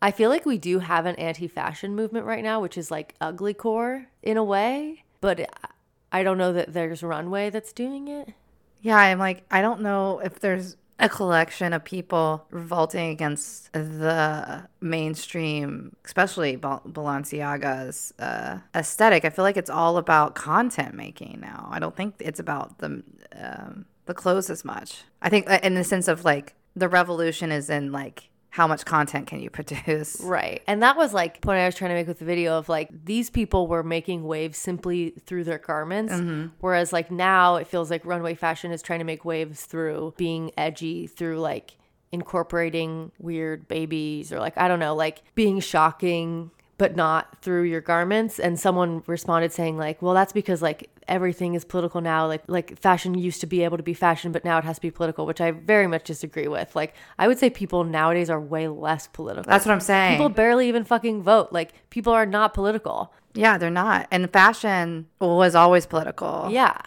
I feel like we do have an anti-fashion movement right now, which is like ugly core in a way, but I don't know that there's runway that's doing it. Yeah, I'm like, I don't know if there's a collection of people revolting against the mainstream, especially Bal- Balenciaga's uh, aesthetic. I feel like it's all about content making now. I don't think it's about the um, the clothes as much. I think uh, in the sense of like the revolution is in like how much content can you produce. Right. And that was like the point I was trying to make with the video of like these people were making waves simply through their garments. Mm-hmm. Whereas like now it feels like runway fashion is trying to make waves through being edgy, through like incorporating weird babies or like, I don't know, like being shocking but not through your garments and someone responded saying like well that's because like everything is political now like like fashion used to be able to be fashion but now it has to be political which i very much disagree with like i would say people nowadays are way less political That's what I'm saying. people barely even fucking vote like people are not political yeah, they're not. And fashion was always political. yeah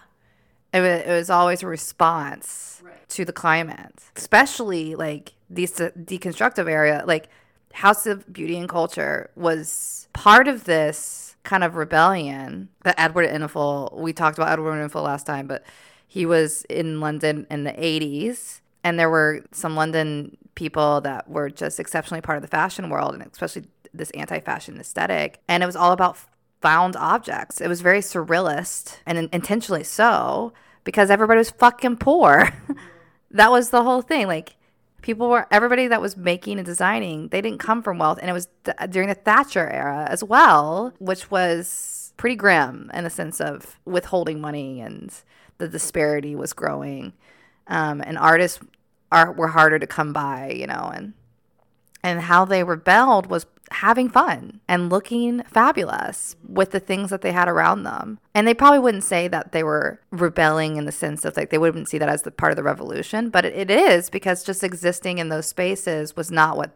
It was, it was always a response to the climate, especially like these deconstructive area. Like House of Beauty and Culture was part of this kind of rebellion that Edward Enninful. We talked about Edward Enninful last time, but he was in London in the '80s, and there were some London people that were just exceptionally part of the fashion world, and especially this anti-fashion aesthetic. And it was all about found objects. It was very surrealist and intentionally so because everybody was fucking poor. that was the whole thing. Like people were everybody that was making and designing, they didn't come from wealth and it was th- during the Thatcher era as well, which was pretty grim in the sense of withholding money and the disparity was growing. Um, and artists are were harder to come by, you know, and and how they rebelled was having fun and looking fabulous with the things that they had around them. And they probably wouldn't say that they were rebelling in the sense of like they wouldn't see that as the part of the revolution, but it, is because just existing in those spaces was not what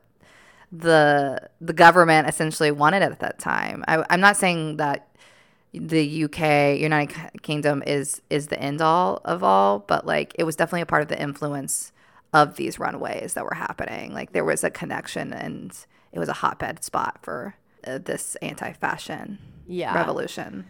the the government essentially wanted at that time. I, I'm not saying that the UK, United Kingdom, is is the end all of all, but like it was definitely a part of the influence of these runways that were happening. Like there was a connection, and it was a hotbed spot for uh, this anti-fashion Yeah. revolution.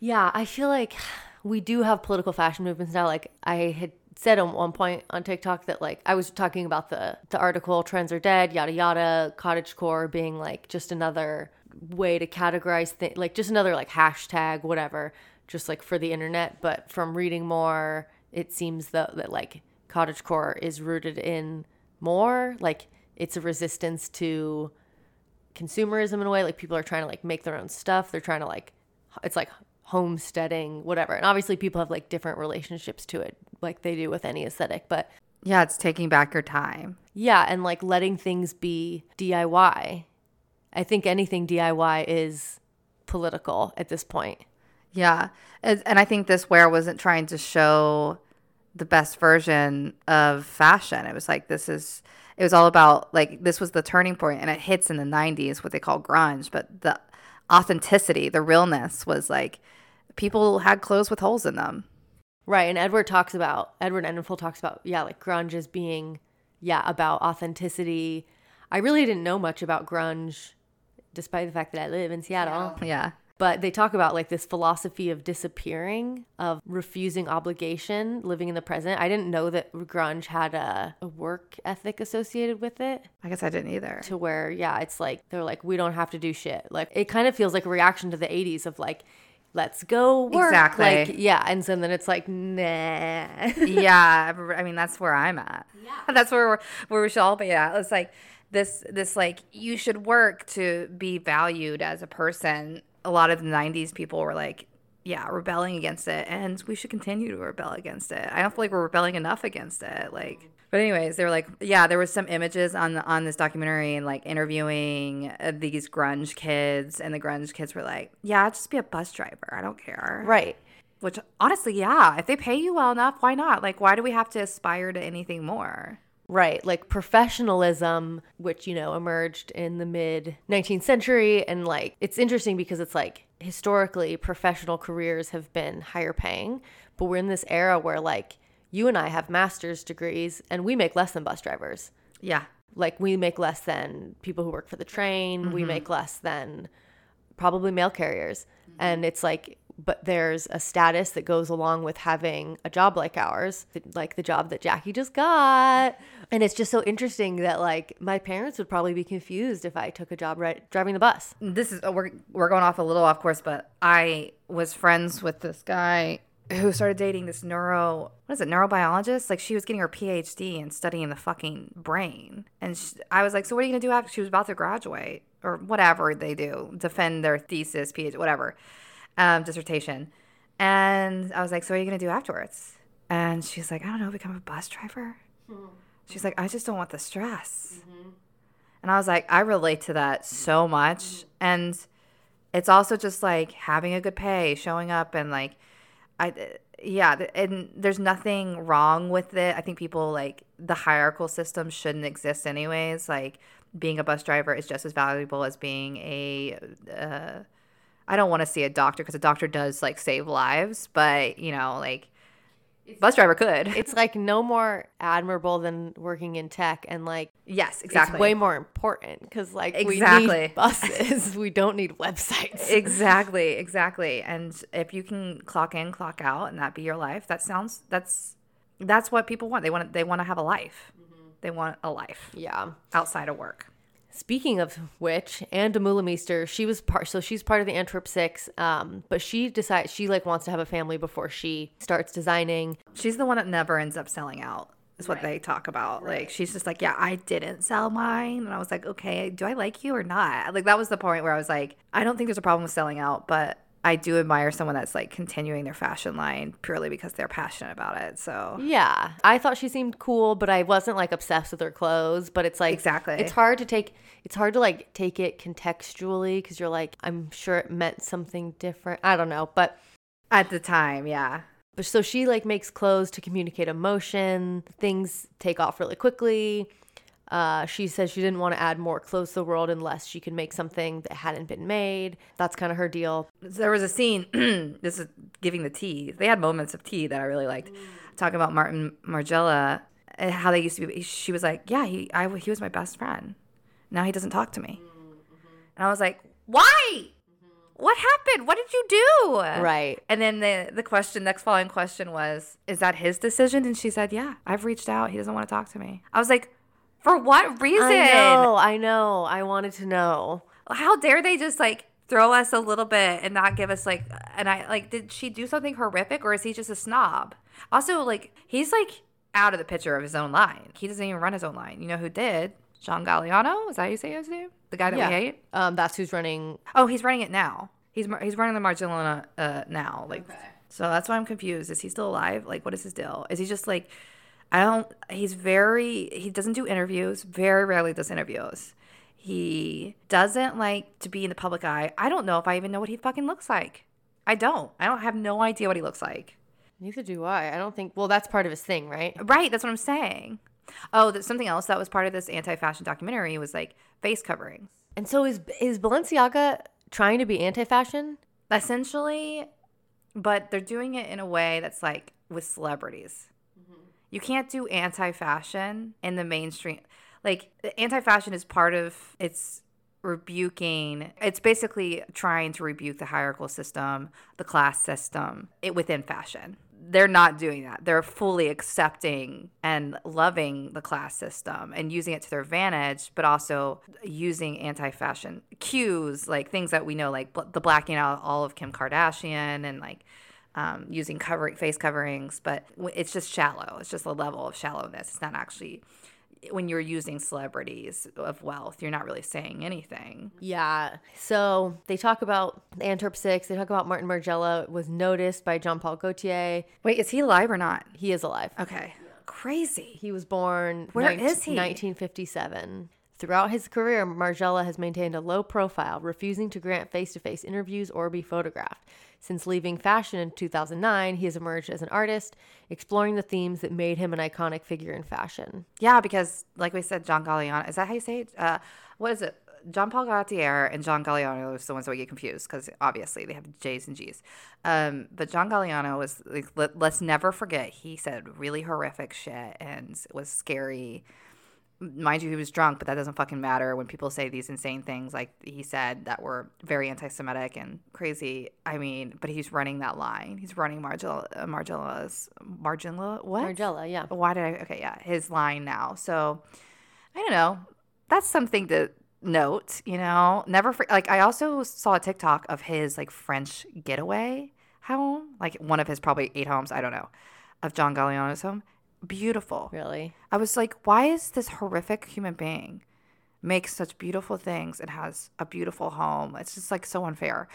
Yeah, I feel like we do have political fashion movements now. Like I had said at one point on TikTok that like I was talking about the the article "Trends Are Dead," yada yada, cottage core being like just another way to categorize things, like just another like hashtag, whatever, just like for the internet. But from reading more, it seems that that like cottagecore is rooted in more like it's a resistance to consumerism in a way. Like people are trying to like make their own stuff. They're trying to like, it's like homesteading, whatever. And obviously people have like different relationships to it, like they do with any aesthetic. But Yeah, it's taking back your time. yeah, and like letting things be DIY. I think anything DIY is political at this point. Yeah. And, and I think this wear wasn't trying to show the best version of fashion. It was like, this is, it was all about like, this was the turning point and it hits in the 90s, what they call grunge. But the authenticity, the realness was like, people had clothes with holes in them. Right. And Edward talks about, Edward Enninful talks about, yeah, like grunge as being, yeah, about authenticity. I really didn't know much about grunge, despite the fact that I live in Seattle. Yeah. But they talk about like this philosophy of disappearing, of refusing obligation, living in the present. I didn't know that grunge had a, a work ethic associated with it I guess I didn't either. to where, yeah, it's like they're like, we don't have to do shit. Like it kind of feels like a reaction to the 80s of like, let's go work. Exactly. Like, yeah. And so then it's like, nah. yeah, I mean that's where I'm at. Yeah, that's where we're, where we should all be at. It's like this this like you should work to be valued as a person. A lot of the '90s people were like, yeah, rebelling against it, and we should continue to rebel against it. I don't feel like we're rebelling enough against it. Like, but anyways, they were like, yeah, there was some images on the, on this documentary and like interviewing uh, these grunge kids, and the grunge kids were like, yeah, I'll just be a bus driver. I don't care. right. Which honestly, yeah, if they pay you well enough, why not? Like, why do we have to aspire to anything more? Right. Like professionalism, which, you know, emerged in the mid 19th century. And like, it's interesting because it's like historically, professional careers have been higher paying. But we're in this era where like you and I have master's degrees and we make less than bus drivers. Yeah. Like, we make less than people who work for the train, we mm-hmm. make less than probably mail carriers. Mm-hmm. And it's like, but there's a status that goes along with having a job like ours, like the job that Jackie just got. And it's just so interesting that like my parents would probably be confused if I took a job right driving the bus. This is we're we're going off a little off course, but I was friends with this guy who started dating this neuro what is it neurobiologist like she was getting her phd and studying the fucking brain and sh i was like so what are you gonna do after she was about to graduate or whatever they do defend their thesis phd whatever um, dissertation. And i was like so what are you gonna do afterwards? And she's like i don't know become a bus driver. She's like i just don't want the stress. And I was like, I relate to that so much. And it's also just like having a good pay, showing up, and like, I, yeah, and there's nothing wrong with it. I think people like the hierarchical system shouldn't exist, anyways. Like, being a bus driver is just as valuable as being a, uh, I don't want to see a doctor because a doctor does like save lives, but you know, like, bus driver could. It's like no more admirable than working in tech and like yes, exactly. it's way more important because like we Exactly. need buses. we don't need websites. exactly exactly and if you can clock in clock out and that be your life that sounds that's that's what people want they want they want to have a life mm-hmm. they want a life yeah. outside of work Speaking of which, Ann Demeulemeester, she was part, so she's part of the Antwerp Six, um, but she decides she like wants to have a family before she starts designing. she's the one that never ends up selling out is what they talk about. Like she's just like yeah i didn't sell mine. And i was like okay do i like you or not? Like that was the point where i was like i don't think there's a problem with selling out but i do admire someone that's like continuing their fashion line purely because they're passionate about it so Yeah, I thought she seemed cool, but I wasn't like obsessed with her clothes. But it's like Exactly. it's hard to take. It's hard to like take it contextually because you're like, I'm sure it meant something different. I don't know, but at the time yeah But so she like makes clothes to communicate emotion. Things take off really quickly. Uh, she says she didn't want to add more clothes to the world unless she could make something that hadn't been made. That's kind of her deal. there was a scene this is giving the tea. They had moments of tea that i really liked. Talking about martin margiela and how they used to be she was like yeah he I, he was my best friend. Now he doesn't talk to me. And i was like why? What happened? What did you do? Right. and then the the question next following question was is that his decision? And she said yeah i've reached out. He doesn't want to talk to me. I was like for what reason I know. I know. I wanted to know. how dare they just like throw us a little bit and not give us like and i like did she do something horrific or is he just a snob also like he's like out of the picture of his own line he doesn't even run his own line you know who did John Galliano. Is that how you say his name? The guy that Yeah. we hate. Um, that's who's running. Oh, he's running it now. He's he's running the Margellona uh, now. Like, so that's why I'm confused. Is he still alive? Like, what is his deal? Is he just like, I don't. He's very. He doesn't do interviews. Very rarely does interviews. He doesn't like to be in the public eye. I don't know if I even know what he fucking looks like. I don't. I don't have no idea what he looks like. Neither do I. I don't think. Well, that's part of his thing, right? Right, that's what I'm saying. Oh, that's something else that was part of this anti-fashion documentary was like face coverings. And so is is Balenciaga trying to be anti-fashion? essentially but they're doing it in a way that's like with celebrities you can't do anti-fashion in the mainstream like anti-fashion is part of it's rebuking it's basically trying to rebuke the hierarchical system the class system it within fashion. They're not doing that. They're fully accepting and loving the class system and using it to their advantage but also using anti-fashion cues like things that we know like bl- the blacking out all of kim kardashian and like um, using covering face coverings but it's just shallow it's just a level of shallowness it's not actually when you're using celebrities of wealth you're not really saying anything Yeah. So they talk about Antwerp Six. They talk about Martin Margiela was noticed by Jean Paul Gaultier. wait is he alive or not He is alive. okay crazy He was born Where nine- is he? 1957. Throughout his career, Margiela has maintained a low profile, refusing to grant face to face interviews or be photographed. Since leaving fashion in 2009, he has emerged as an artist, exploring the themes that made him an iconic figure in fashion. Yeah, because like we said, John Galliano. Is that how you say it? Uh, what is it? John Paul Gaultier and John Galliano are the ones that we get confused because obviously they have J's and G's. Um, but John Galliano was like, let, let's never forget, he said really horrific shit and was scary. Mind you, he was drunk, but that doesn't fucking matter when people say these insane things like he said that were very anti Semitic and crazy. I mean, but he's running that line. He's running Margilla, uh, Margiela's, Margilla, what? Margiela, yeah. why did I? Okay, yeah, his line now. So I don't know. That's something to note. You know, never for, like I also saw a TikTok of his like French getaway home, like one of his probably eight homes. I don't know, of John Galliano's home. Beautiful. Really? I was like, why is this horrific human being makes such beautiful things and has a beautiful home? It's just like so unfair.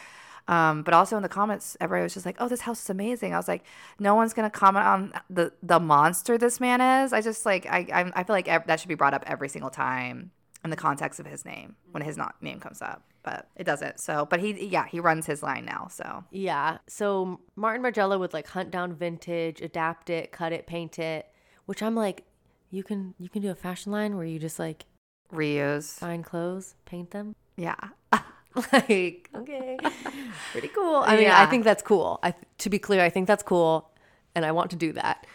Um, but also in the comments, everybody was just like, "Oh, this house is amazing." I was like, "No one's gonna comment on the the monster this man is." I just like I I, I feel like ev- that should be brought up every single time in the context of his name when his not name comes up, but it doesn't. So, but he yeah he runs his line now. So Yeah. So Martin Margiela would like hunt down vintage, adapt it, cut it, paint it, which I'm like, you can you can do a fashion line where you just like reuse, find clothes, paint them. yeah. like okay pretty cool i mean i think that's cool i to be clear i think that's cool and i want to do that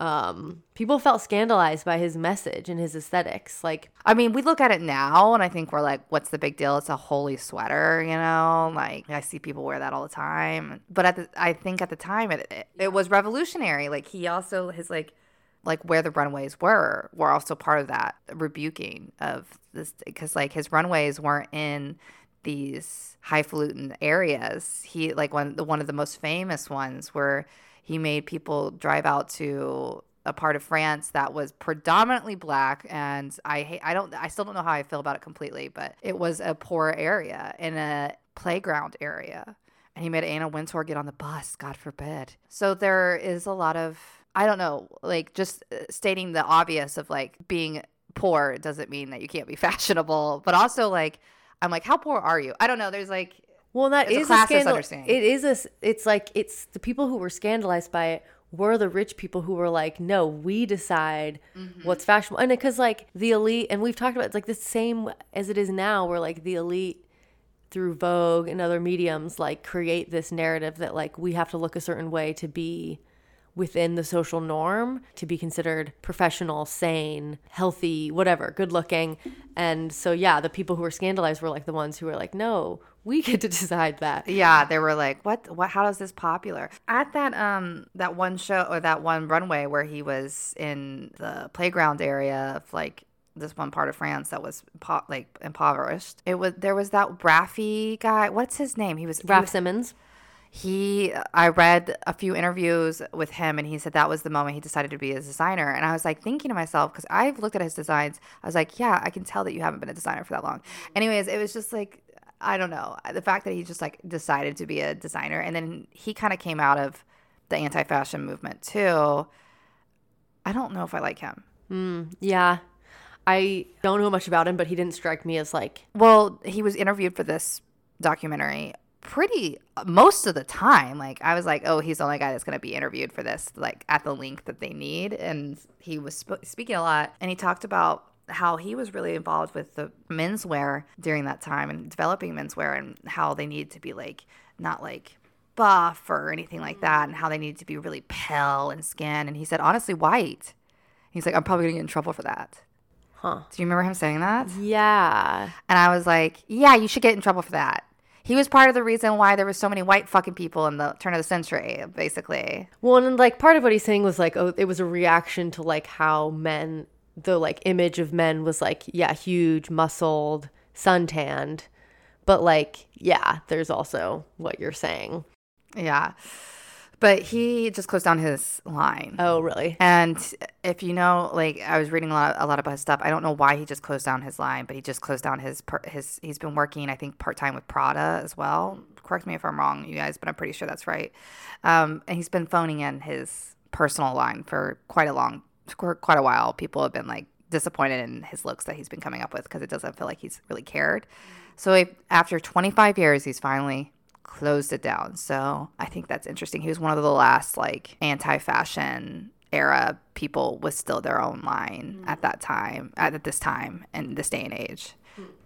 um people felt scandalized by his message and his aesthetics like I mean, we look at it now and I think we're like, what's the big deal? It's a holy sweater, you know? Like, I see people wear that all the time. But at the, I think at the time it, it, it was revolutionary. Like, he also, his like, like where the runways were, were also part of that rebuking of this, because like his runways weren't in these highfalutin areas. He, like, one, the, one of the most famous ones where he made people drive out to a part of France that was predominantly black, and I hate, I don't I still don't know how I feel about it completely, but it was a poor area in a playground area, and he made Anna Wintour get on the bus. God forbid. So there is a lot of I don't know, like just uh, stating the obvious of like being poor doesn't mean that you can't be fashionable, but also like I'm like, how poor are you? I don't know. There's like well that is It's a is a, scandal it is a it's like it's the people who were scandalized by it were the rich people who were like no we decide what's fashionable and because like the elite and we've talked about it's like the same as it is now where like the elite through Vogue and other mediums like create this narrative that like we have to look a certain way to be within the social norm to be considered professional, sane, healthy, whatever, good looking. And so yeah, the people who were scandalized were like the ones who were like, "No, we get to decide that." Yeah, they were like, "What? What? How is this popular?" At that um that one show or that one runway where he was in the playground area of like this one part of France that was po- like impoverished. It was there was that Raffy guy. What's his name? He was he was- Simons. He I read a few interviews with him and he said that was the moment he decided to be a designer. And I was like thinking to myself because I've looked at his designs I was like yeah I can tell that you haven't been a designer for that long anyways it was just like I don't know the fact that he just like decided to be a designer and then he kind of came out of the anti-fashion movement too. I don't know if I like him. Hmm, yeah. I don't know much about him, but he didn't strike me as like Well, he was interviewed for this documentary pretty most of the time. Like I was like, oh, he's the only guy that's going to be interviewed for this, like at the length that they need. And he was sp- speaking a lot, and he talked about how he was really involved with the menswear during that time and developing menswear and how they need to be like not like buff or anything like that and how they need to be really pale and skin and he said honestly white he's like i'm probably gonna get in trouble for that Huh. do you remember him saying that Yeah. and I was like, yeah, you should get in trouble for that. He was part of the reason why there were so many white fucking people in the turn of the century, basically. Well, and like part of what he's saying was like, oh, it was a reaction to like how men, the like image of men was like, yeah, huge, muscled, suntanned. But like, yeah, there's also what you're saying. Yeah. But he just closed down his line. Oh, really? And if you know, like I was reading a lot, a lot about his stuff. I don't know why he just closed down his line, but he just closed down his his. He's been working, I think, part time with Prada as well. Correct me if I'm wrong, you guys, but I'm pretty sure that's right. Um, and he's been phoning in his personal line for quite a long, quite a while. People have been like disappointed in his looks that he's been coming up with because it doesn't feel like he's really cared. So if, after 25 years, he's finally closed it down. So I think that's interesting. He was one of the last like anti-fashion era people with still their own line at that time, at this time and this day and age.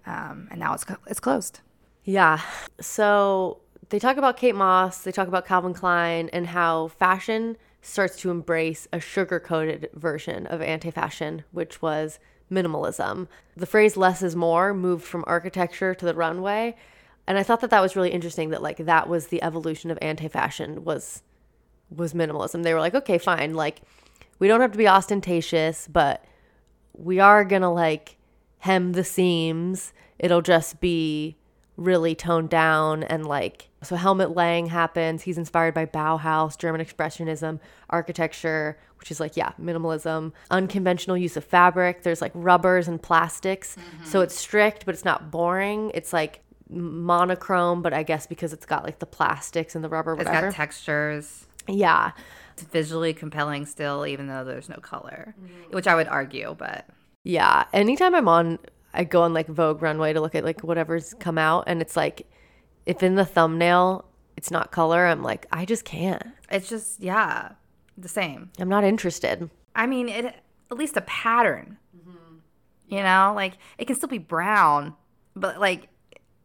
Um, and now it's it's closed. Yeah. So they talk about Kate Moss, they talk about Calvin Klein, and how fashion starts to embrace a sugar coated version of anti fashion, which was minimalism. The phrase less is more moved from architecture to the runway. And I thought that that was really interesting that like that was the evolution of anti fashion was was minimalism. They were like, okay, fine, like we don't have to be ostentatious, but we are gonna like hem the seams. It'll just be really toned down and like so Helmut Lang happens. He's inspired by Bauhaus, German expressionism, architecture, which is like yeah, minimalism, unconventional use of fabric. There's like rubbers and plastics. Mm-hmm. So it's strict, but it's not boring. It's like monochrome, but I guess because it's got like the plastics and the rubber It's whatever. got textures. yeah. It's visually compelling still, even though there's no color, which I would argue. But Yeah. Anytime I'm on, I go on like Vogue runway to look at like whatever's come out, and it's like, if in the thumbnail it's not color, I'm like, I just can't. it's just yeah, the same. I'm not interested. I mean, it at least a pattern. You know, like it can still be brown, but like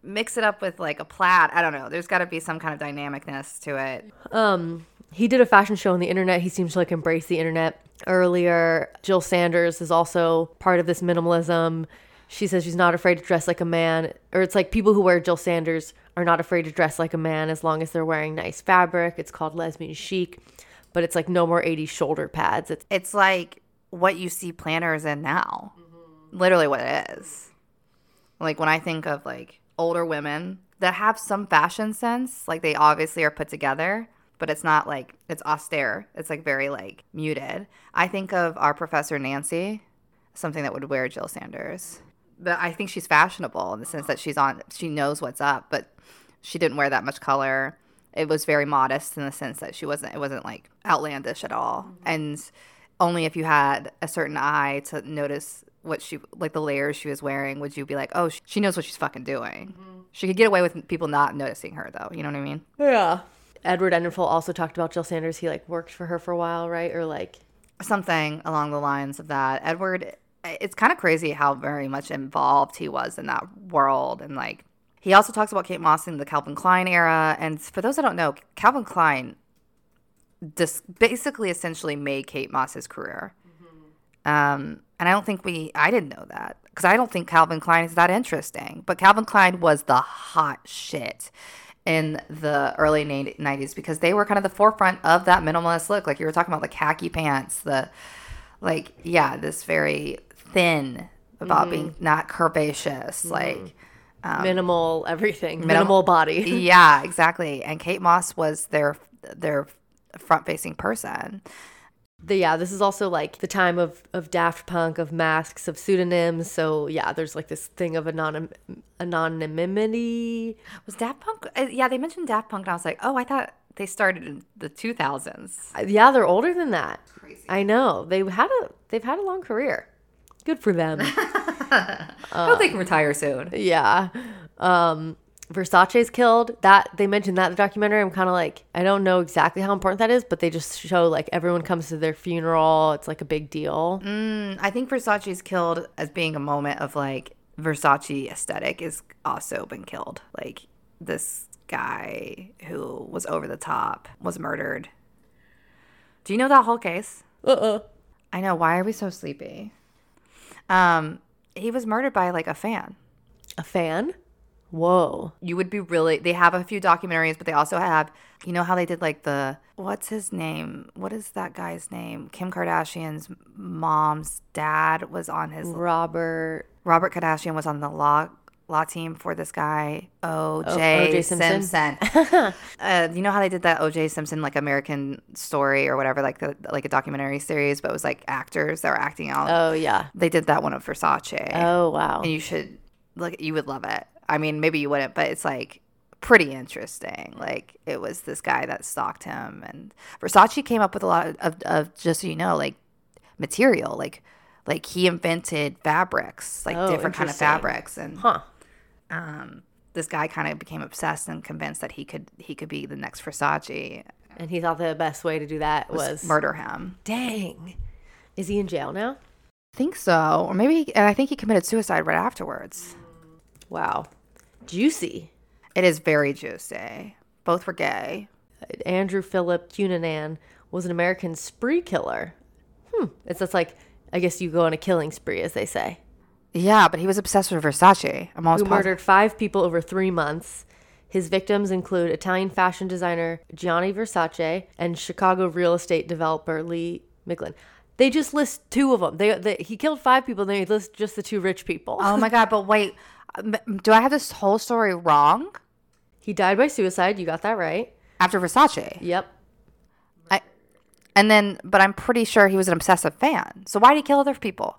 mix it up with like a plaid. I don't know. There's got to be some kind of dynamicness to it. Um, he did a fashion show on the internet. He seems to like embrace the internet. Earlier, Jill Sanders is also part of this minimalism. She says she's not afraid to dress like a man, or it's like people who wear Jill Sanders are not afraid to dress like a man as long as they're wearing nice fabric. It's called lesbian chic, but it's like no more 80s shoulder pads. It's It's like what you see planners in now. Literally what it is. Like when I think of like older women that have some fashion sense, like they obviously are put together, but it's not like it's austere. It's like very like muted. I think of our professor Nancy, something that would wear Jill Sanders. But I think she's fashionable in the sense that she's on she knows what's up, but she didn't wear that much color. It was very modest in the sense that she wasn't it wasn't like outlandish at all. And only if you had a certain eye to notice what she like the layers she was wearing would you be like, "Oh, she knows what she's fucking doing." She could get away with people not noticing her though, you know what I mean? Yeah. Edward Enninful also talked about Jill Sanders. He like worked for her for a while, right? Or like, something along the lines of that. Edward, it's kind of crazy how very much involved he was in that world. And like, he also talks about Kate Moss in the Calvin Klein era. And for those that don't know, Calvin Klein just basically essentially made Kate Moss his career. Um, and I don't think we, I didn't know that because I don't think Calvin Klein is that interesting. But Calvin Klein was the hot shit in the early 90s because they were kind of the forefront of that minimalist look. Like you were talking about the khaki pants, the, like, yeah, this very thin about being mm-hmm. not curvaceous, mm-hmm. like, um, minimal everything, minimal body. yeah, exactly. And Kate Moss was their their front facing person. The, yeah, this is also like the time of, of Daft Punk, of masks, of pseudonyms. So yeah, there's like this thing of anonym anonymity. Was Daft Punk? uh, Yeah, they mentioned Daft Punk, and I was like, oh, I thought they started in the 2000s. Uh, Yeah, they're older than that. I know they've had a they've had a long career. Good for them. I hope they can retire soon. yeah. Um, Versace's killed. That they mentioned that in the documentary. I'm kind of like I don't know exactly how important that is, but they just show like everyone comes to their funeral. It's like a big deal. I think Versace's killed as being a moment of like Versace aesthetic is also been killed. Like this guy who was over the top was murdered. Do you know that whole case? Uh uh I know. Why are we so sleepy? Um, he was murdered by like a fan. A fan? Whoa. You would be really. They have a few documentaries, but they also have. You know how they did like the what's his name? What is that guy's name? Kim Kardashian's mom's dad was on his Robert. Robert Kardashian was on the law law team for this guy OJ, O.J. Simpson? Simpson. uh, you know how they did that OJ Simpson like American story or whatever, like the like a documentary series, but it was like actors that were acting out. Oh yeah. They did that one of Versace. Oh wow. and you should look. You would love it. I mean, maybe you wouldn't, but it's like pretty interesting. Like it was this guy that stalked him, and Versace came up with a lot of, of, of just so you know, like material, like like he invented fabrics, like Oh, different kind of fabrics, and Huh. um, this guy kind of became obsessed and convinced that he could he could be the next Versace. And he thought the best way to do that was, Was murder him. Dang. Is he in jail now? I think so, or maybe, and I think he committed suicide right afterwards. Wow. Juicy. It is very juicy. Both were gay. Andrew Philip Cunanan was an American spree killer. Hmm. It's just like I guess you go on a killing spree, as they say. Yeah, but he was obsessed with Versace. I'm almost Who positive. murdered five people over three months. His victims include Italian fashion designer Gianni Versace and Chicago real estate developer Lee Miglin. They just list two of them. They, they he killed five people. Then he lists just the two rich people. Oh my god! But wait, do I have this whole story wrong? He died by suicide. You got that right. After Versace, Yep. I, and then, but I'm pretty sure he was an obsessive fan. So why did he kill other people?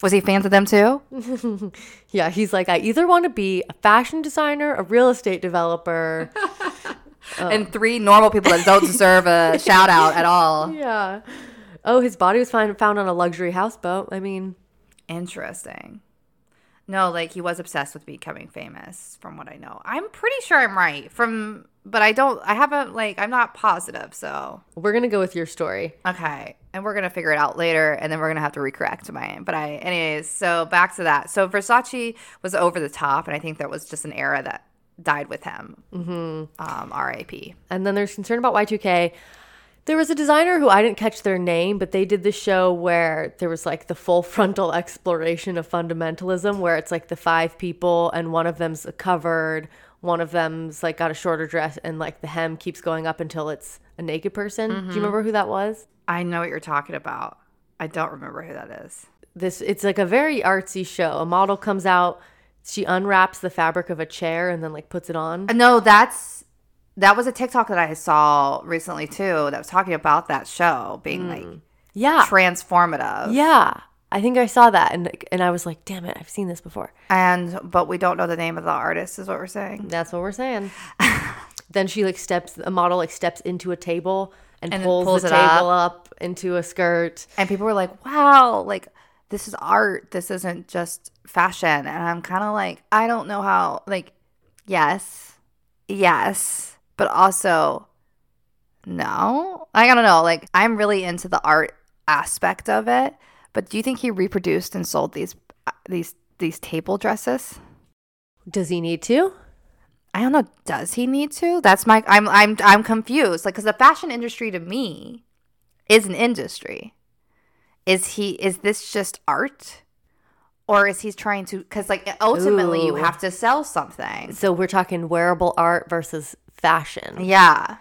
Was he fans of them too? Yeah, he's like, I either want to be a fashion designer, a real estate developer. And three normal people that don't deserve a shout out at all. yeah. Oh, his body was found found on a luxury houseboat. I mean, Interesting. No, like he was obsessed with becoming famous, from what I know. I'm pretty sure I'm right. From, but I don't. I haven't like. I'm not positive. So we're gonna go with your story. Okay. And we're gonna figure it out later, and then we're gonna have to recorrect mine. But I, anyways, so back to that. So Versace was over the top, and I think that was just an era that died with him. Mm-hmm. Um, R.I.P. And then there's concern about Y2K. There was a designer who I didn't catch their name, but they did the show where there was like the full frontal exploration of fundamentalism, where it's like the five people and one of them's covered, one of them's like got a shorter dress, and like the hem keeps going up until it's a naked person. Do you mm-hmm. remember who that was? I know what you're talking about. I don't remember who that is. This it's like a very artsy show. A model comes out, she unwraps the fabric of a chair and then like puts it on. No, that's that was a TikTok that I saw recently too. That was talking about that show being like mm. Yeah. transformative. Yeah. I think I saw that and and I was like, "Damn it, I've seen this before." And but we don't know the name of the artist. Is what we're saying. That's what we're saying. then she like steps a model like steps into a table and, And pulls, pulls the table up. into a skirt. and people were like, "Wow, like this is art. This isn't just fashion." And I'm kind of like, I don't know how. Like, yes, yes, but also no. I don't know. Like, I'm really into the art aspect of it. But do you think he reproduced and sold these uh, these these table dresses? Does he need to? I don't know. Does he need to? That's my. I'm. I'm. I'm confused. Like, because the fashion industry to me is an industry. Is he? Is this just art, or is he trying to? Because like ultimately, you have to sell something. So we're talking wearable art versus fashion. Yeah.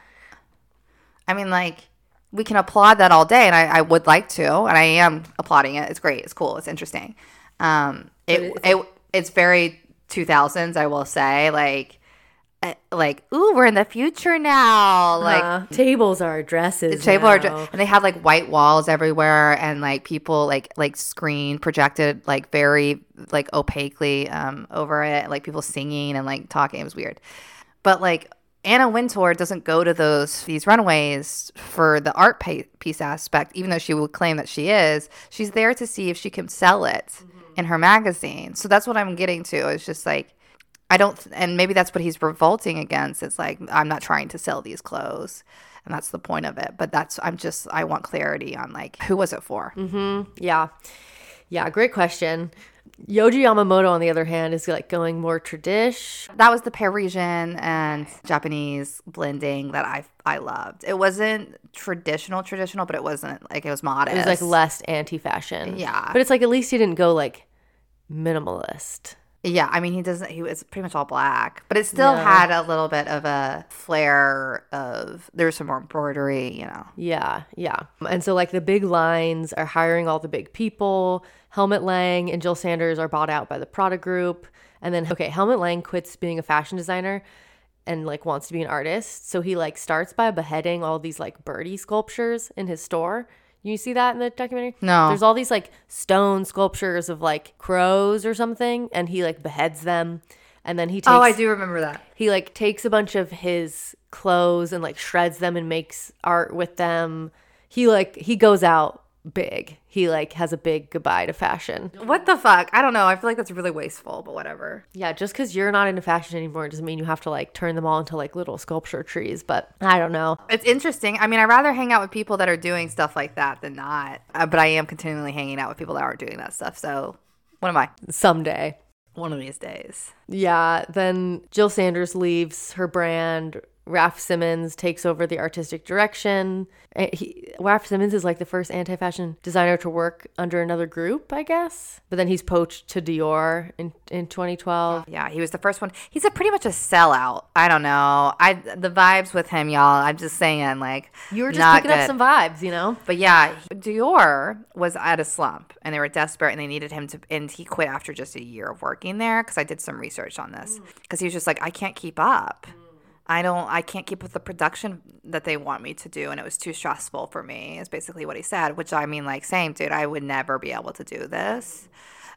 I mean, like we can applaud that all day, and I, I would like to, and I am applauding it. It's great. It's cool. It's interesting. Um, it, it's it it's very 2000s, I will say. Like, uh, like, ooh, we're in the future now. Like, Uh, tables are dresses. The table are and they had like white walls everywhere and like people like like screen projected like very like opaquely um over it like people singing and like talking it was weird but like Anna Wintour doesn't go to those these runaways for the art piece aspect even though she would claim that she is she's there to see if she can sell it in her magazine so that's what I'm getting to it's just like I don't, and maybe that's what he's revolting against. It's like I'm not trying to sell these clothes, and that's the point of it. But that's I'm just I want clarity on like who was it for? Mm-hmm. Yeah. Yeah, great question. Yohji Yamamoto, on the other hand, is like going more tradish. That was the Parisian and Japanese blending that I I loved. It wasn't traditional traditional, but it wasn't like it was modest. It was like less anti fashion. Yeah. But it's like at least he didn't go like minimalist. Yeah, I mean he doesn't. He was pretty much all black, but it still Yeah. had a little bit of a flair of there was some more embroidery, you know. Yeah, yeah. And so like the big lines are hiring all the big people. Helmut Lang and Jil Sanders are bought out by the Prada group. And then okay, Helmut Lang quits being a fashion designer and like wants to be an artist. So he like starts by beheading all these like birdie sculptures in his store. You see that in the documentary? No. There's all these like stone sculptures of like crows or something and he like beheads them. And then he takes Oh, I do remember that. he like takes a bunch of his clothes and like shreds them and makes art with them. He like he goes out big. He like has a big goodbye to fashion. What the fuck? I don't know. I feel like that's really wasteful, but whatever. Yeah, just because you're not into fashion anymore doesn't mean you have to like turn them all into like little sculpture trees. But I don't know. It's interesting. I mean, I'd rather hang out with people that are doing stuff like that than not. Uh, but I am continually hanging out with people that aren't doing that stuff. So, what am I? Someday. One of these days. Yeah. Then Jil Sanders leaves her brand. Raf Simons takes over the artistic direction. Eh, He, Raf Simons is like the first anti fashion designer to work under another group, I guess. But then he's poached to Dior in, in 2012. Yeah, he was the first one. He's a pretty much a sellout. I don't know. I the vibes with him, y'all. I'm just saying, like You were just picking up some vibes, you know? But yeah, Dior was at a slump and they were desperate and they needed him to, and he quit after just a year of working there because I did some research on this because he was just like, I can't keep up. I don't, I can't keep with the production that they want me to do. And it was too stressful for me, is basically what he said, which I mean, like, same, dude, I would never be able to do this.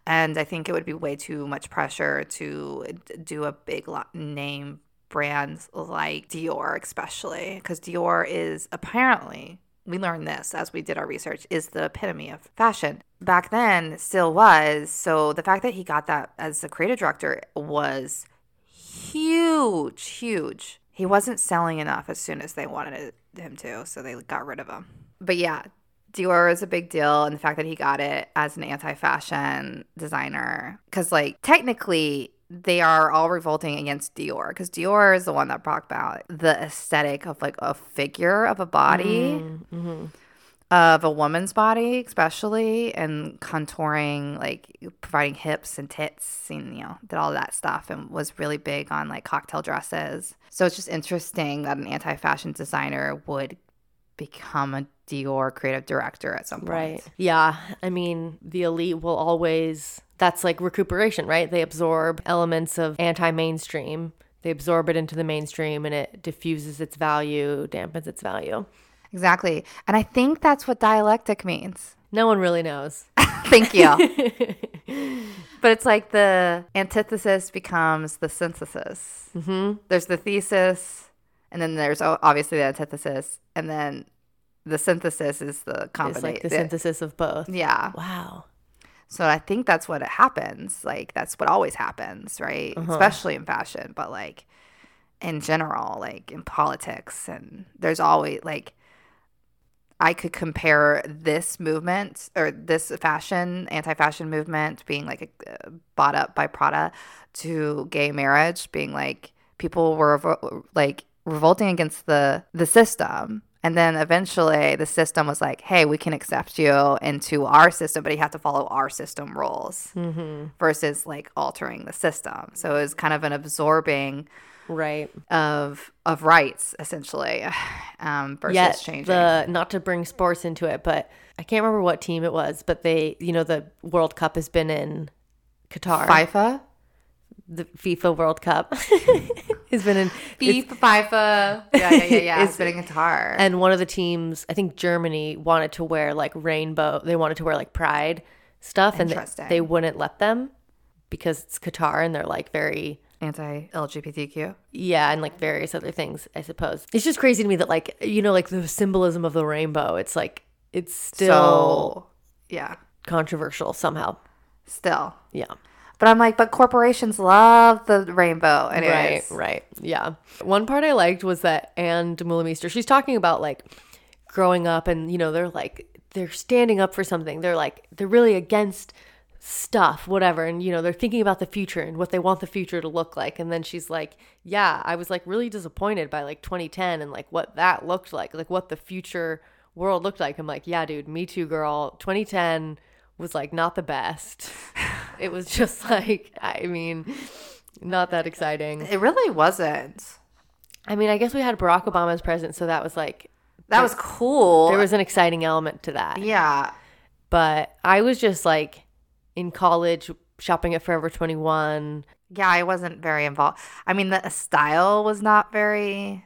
And I think it would be way too much pressure to do a big name brand like Dior, especially because Dior is apparently, we learned this as we did our research, is the epitome of fashion. Back then, still was. So the fact that he got that as the creative director was huge, huge. He wasn't selling enough as soon as they wanted him to, so they got rid of him. But yeah, Dior is a big deal, and the fact that he got it as an anti-fashion designer, because like technically they are all revolting against Dior, because Dior is the one that brought about the aesthetic of like a figure of a body mm-hmm. Mm-hmm. Of a woman's body, especially, and contouring, like providing hips and tits, and you know, did all that stuff, and was really big on like cocktail dresses. So it's just interesting that an anti-fashion designer would become a Dior creative director at some point. Right. Yeah. I mean, the elite will always, that's like recuperation, right? They absorb elements of anti mainstream, they absorb it into the mainstream and it diffuses its value, dampens its value. Exactly, and I think that's what dialectic means. No one really knows. Thank you. but it's like the antithesis becomes the synthesis. Mm-hmm. There's the thesis, and then there's obviously the antithesis, and then the synthesis is the It's combination. like the synthesis of both. Yeah. Wow. So I think that's what it happens. Like that's what always happens, right? Especially in fashion, but like in general, like in politics, and there's always like I could compare this movement or this fashion, anti-fashion movement being like uh, bought up by Prada to gay marriage being like people were like revolting against the the system. And then eventually the system was like hey we can accept you into our system but you have to follow our system rules versus like altering the system. So it was kind of an absorbing Right. of of rights essentially um versus Yet changing the not to bring sports into it, but I can't remember what team it was, but they, you know, the World Cup has been in Qatar. FIFA the FIFA World Cup. He's been in FIFA, FIFA. Yeah, yeah, yeah, yeah. It's- Spinning guitar. and one of the teams, I think Germany, wanted to wear like rainbow. They wanted to wear like pride stuff, and they, they wouldn't let them because it's Qatar, and they're like very Anti LGBTQ. yeah, and like various other things. I suppose it's just crazy to me that like you know like the symbolism of the rainbow. It's like it's still So, yeah, controversial somehow. still. Yeah. But I'm like, but corporations love the rainbow. Anyways. Right, right. Yeah. One part I liked was that Ann Demeulemeester, she's talking about like growing up and, you know, they're like, they're standing up for something. They're like, they're really against stuff, whatever. And, you know, they're thinking about the future and what they want the future to look like. And then she's like, yeah, I was like really disappointed by like 2010 and like what that looked like, like what the future world looked like. I'm like, yeah, dude, me too, girl. 2010 was like not the best. it was just like, I mean, not that exciting. It really wasn't. I mean, I guess we had Barack Obama as president, so that was like That was cool. there was an exciting element to that. yeah. But I was just like in college shopping at Forever 21. Yeah, I wasn't very involved. I mean, the style was not very.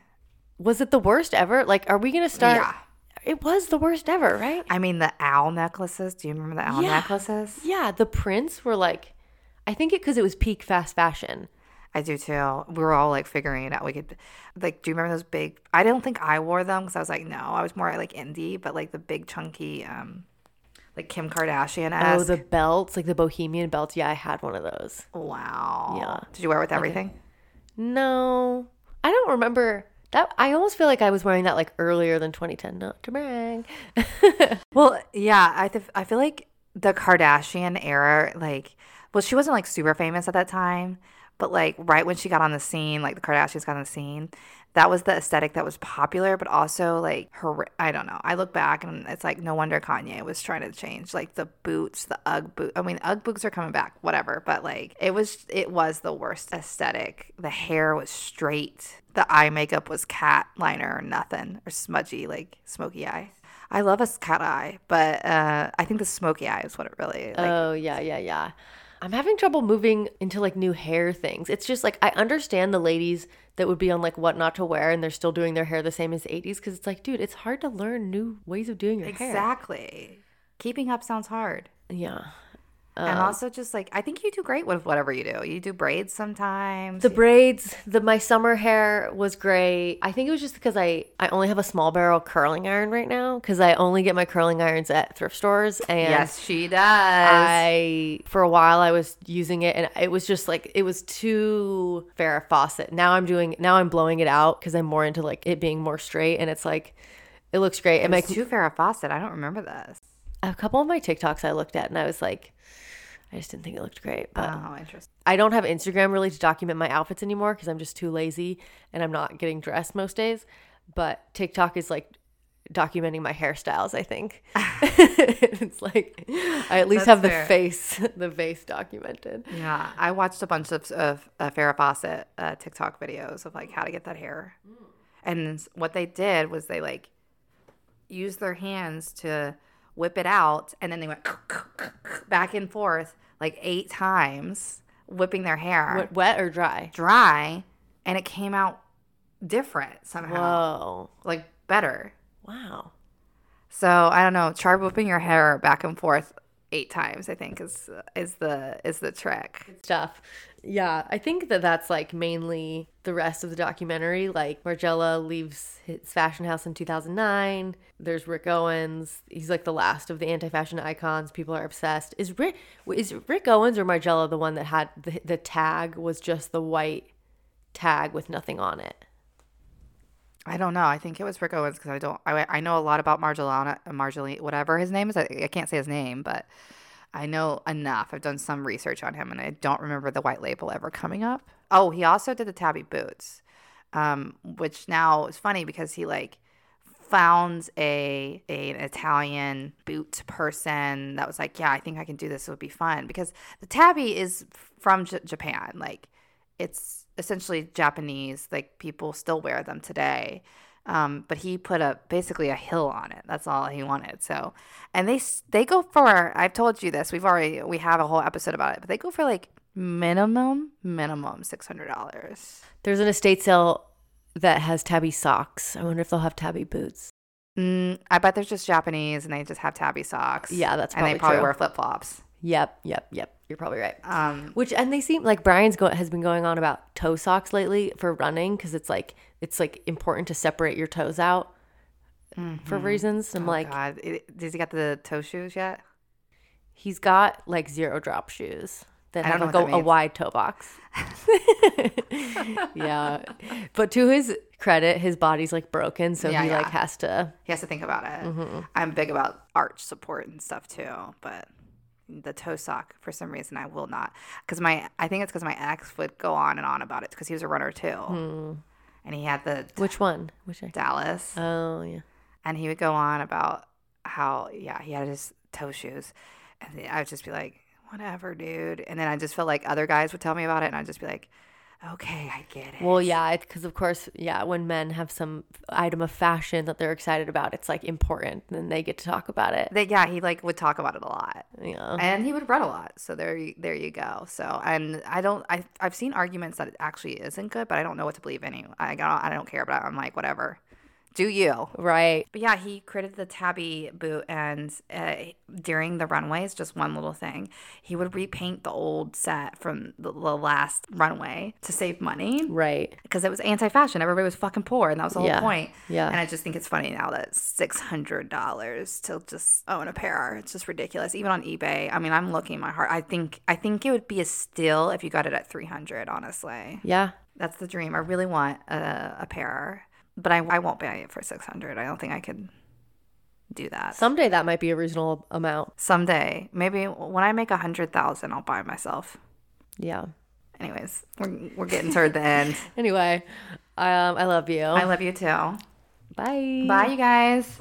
Was it the worst ever? Like, are we going to start? Yeah. It was the worst ever, right? I mean, the owl necklaces. Do you remember the owl Yeah. necklaces? Yeah, the prints were like, I think it because it was peak fast fashion. I do too. We were all like figuring it out. We could, like, do you remember those big? I don't think I wore them because I was like, no, I was more like indie, but like the big chunky, um, like Kim Kardashian Oh, esque. the belts, like the bohemian belts. Yeah, I had one of those. wow. Yeah. Did you wear it with everything? No, I don't remember that. I almost feel like I was wearing that like earlier than 2010. Not to brag. Well, yeah, I th- I feel like the Kardashian era, like, well, she wasn't like super famous at that time, but like right when she got on the scene, like the Kardashians got on the scene, that was the aesthetic that was popular, but also like her. I don't know. I look back and it's like no wonder Kanye was trying to change like the boots, the UGG boot. I mean, UGG boots are coming back, whatever. But like it was, it was the worst aesthetic. The hair was straight. The eye makeup was cat liner or nothing or smudgy, like smoky eye. I love a cat eye, but uh, I think the smoky eye is what it really like. oh yeah, yeah, yeah. I'm having trouble moving into like new hair things. It's just like I understand the ladies that would be on like what not to wear and they're still doing their hair the same as 80s because it's like, dude, it's hard to learn new ways of doing your hair. exactly. Keeping up sounds hard. Yeah. And Um, also just like I think you do great with whatever you do. You do braids sometimes. The braids, the my summer hair was great. I think it was just because I I only have a small barrel curling iron right now because I only get my curling irons at thrift stores and yes, she does. I for a while I was using it and it was just like it was too Farrah Fawcett. Now I'm doing now I'm blowing it out because I'm more into like it being more straight and it's like it looks great. And my It's too Farrah Fawcett. I don't remember this. A couple of my TikToks I looked at and I was like, I just didn't think it looked great. But Oh, interesting. I don't have Instagram really to document my outfits anymore because I'm just too lazy and I'm not getting dressed most days. But TikTok is like documenting my hairstyles, I think. it's like I at least That's have the fair. face, the face documented. Yeah, I watched a bunch of, of uh, Farrah Fawcett uh, TikTok videos of like how to get that hair, and what they did was they like used their hands to whip it out, and then they went back and forth like eight times, whipping their hair Wet, wet or dry? dry, and it came out different somehow, Whoa. like better. Wow. So I don't know. Try whipping your hair back and forth eight times. I think is is the is the trick. Stuff. Yeah, I think that that's like mainly the rest of the documentary. Like Margiela leaves his fashion house in 2009. There's Rick Owens. He's like the last of the anti-fashion icons. People are obsessed. Is Rick is Rick Owens or Margiela the one that had the, the tag was just the white tag with nothing on it? I don't know. I think it was Rick Owens because I don't. I, I know a lot about Marjolana, Marjolie, whatever his name is. I, I can't say his name, but I know enough. I've done some research on him, and I don't remember the white label ever coming up. Oh, he also did the tabi boots, um, which now is funny because he like found a, a an Italian boot person that was like, yeah, I think I can do this. It would be fun because the tabi is from J- Japan. Like it's essentially Japanese. Like people still wear them today. Um, but he put a basically a hill on it. That's all he wanted. So, and they they go for. I've told you this. We've already we have a whole episode about it. But they go for like minimum, minimum six hundred dollars. There's an estate sale that has tabi socks. I wonder if they'll have tabi boots. Mm, I bet they're just Japanese and they just have tabi socks. Yeah, that's and they probably true. wear flip flops. Yep, yep, yep. You're probably right. Um, Which and they seem like Brian's go, has been going on about toe socks lately for running because it's like it's like important to separate your toes out for reasons. I'm like, oh God, It- does he got the toe shoes yet? he's got like zero drop shoes that I don't have know like a, a wide toe box. yeah, but to his credit, his body's like broken, so Yeah, he like has to. He has to think about it. Mm-hmm. I'm big about arch support and stuff too, but the toe sock for some reason I will not because my I think it's because my ex would go on and on about it because he was a runner too, Hmm. and he had the Which one? Which I, Dallas, oh yeah. and he would go on about how yeah he had his toe shoes, and I would just be like whatever dude, and then I just felt like other guys would tell me about it, and I'd just be like okay I get it. Well, yeah, because of course, yeah, when men have some item of fashion that they're excited about, it's like important, and they get to talk about it. That- yeah, he like would talk about it a lot. Yeah. and he would run a lot. So there, you, there you go. So and I don't, I I've seen arguments that it actually isn't good, but I don't know what to believe anyway. I don't, I don't care, but I'm like whatever, do you? Right. But yeah, he created the tabi boot, and uh, during the runways, just one little thing, he would repaint the old set from the, the last runway to save money Right. because it was anti-fashion. Everybody was fucking poor, and that was the whole Yeah. point. Yeah. And I just think it's funny now that six hundred dollars to just own a pair. It's just ridiculous. Even on eBay. I mean, I'm looking my heart. I think I think it would be a steal if you got it at three hundred. Honestly, Yeah. that's the dream. I really want a, a pair, but I, I won't buy it for six hundred. I don't think I could do that. Someday that might be a reasonable amount. Someday, maybe when I make a hundred thousand, I'll buy myself. Yeah. Anyways, we're we're getting toward the end. Anyway, um, I love you. I love you too. Bye. Bye, you guys.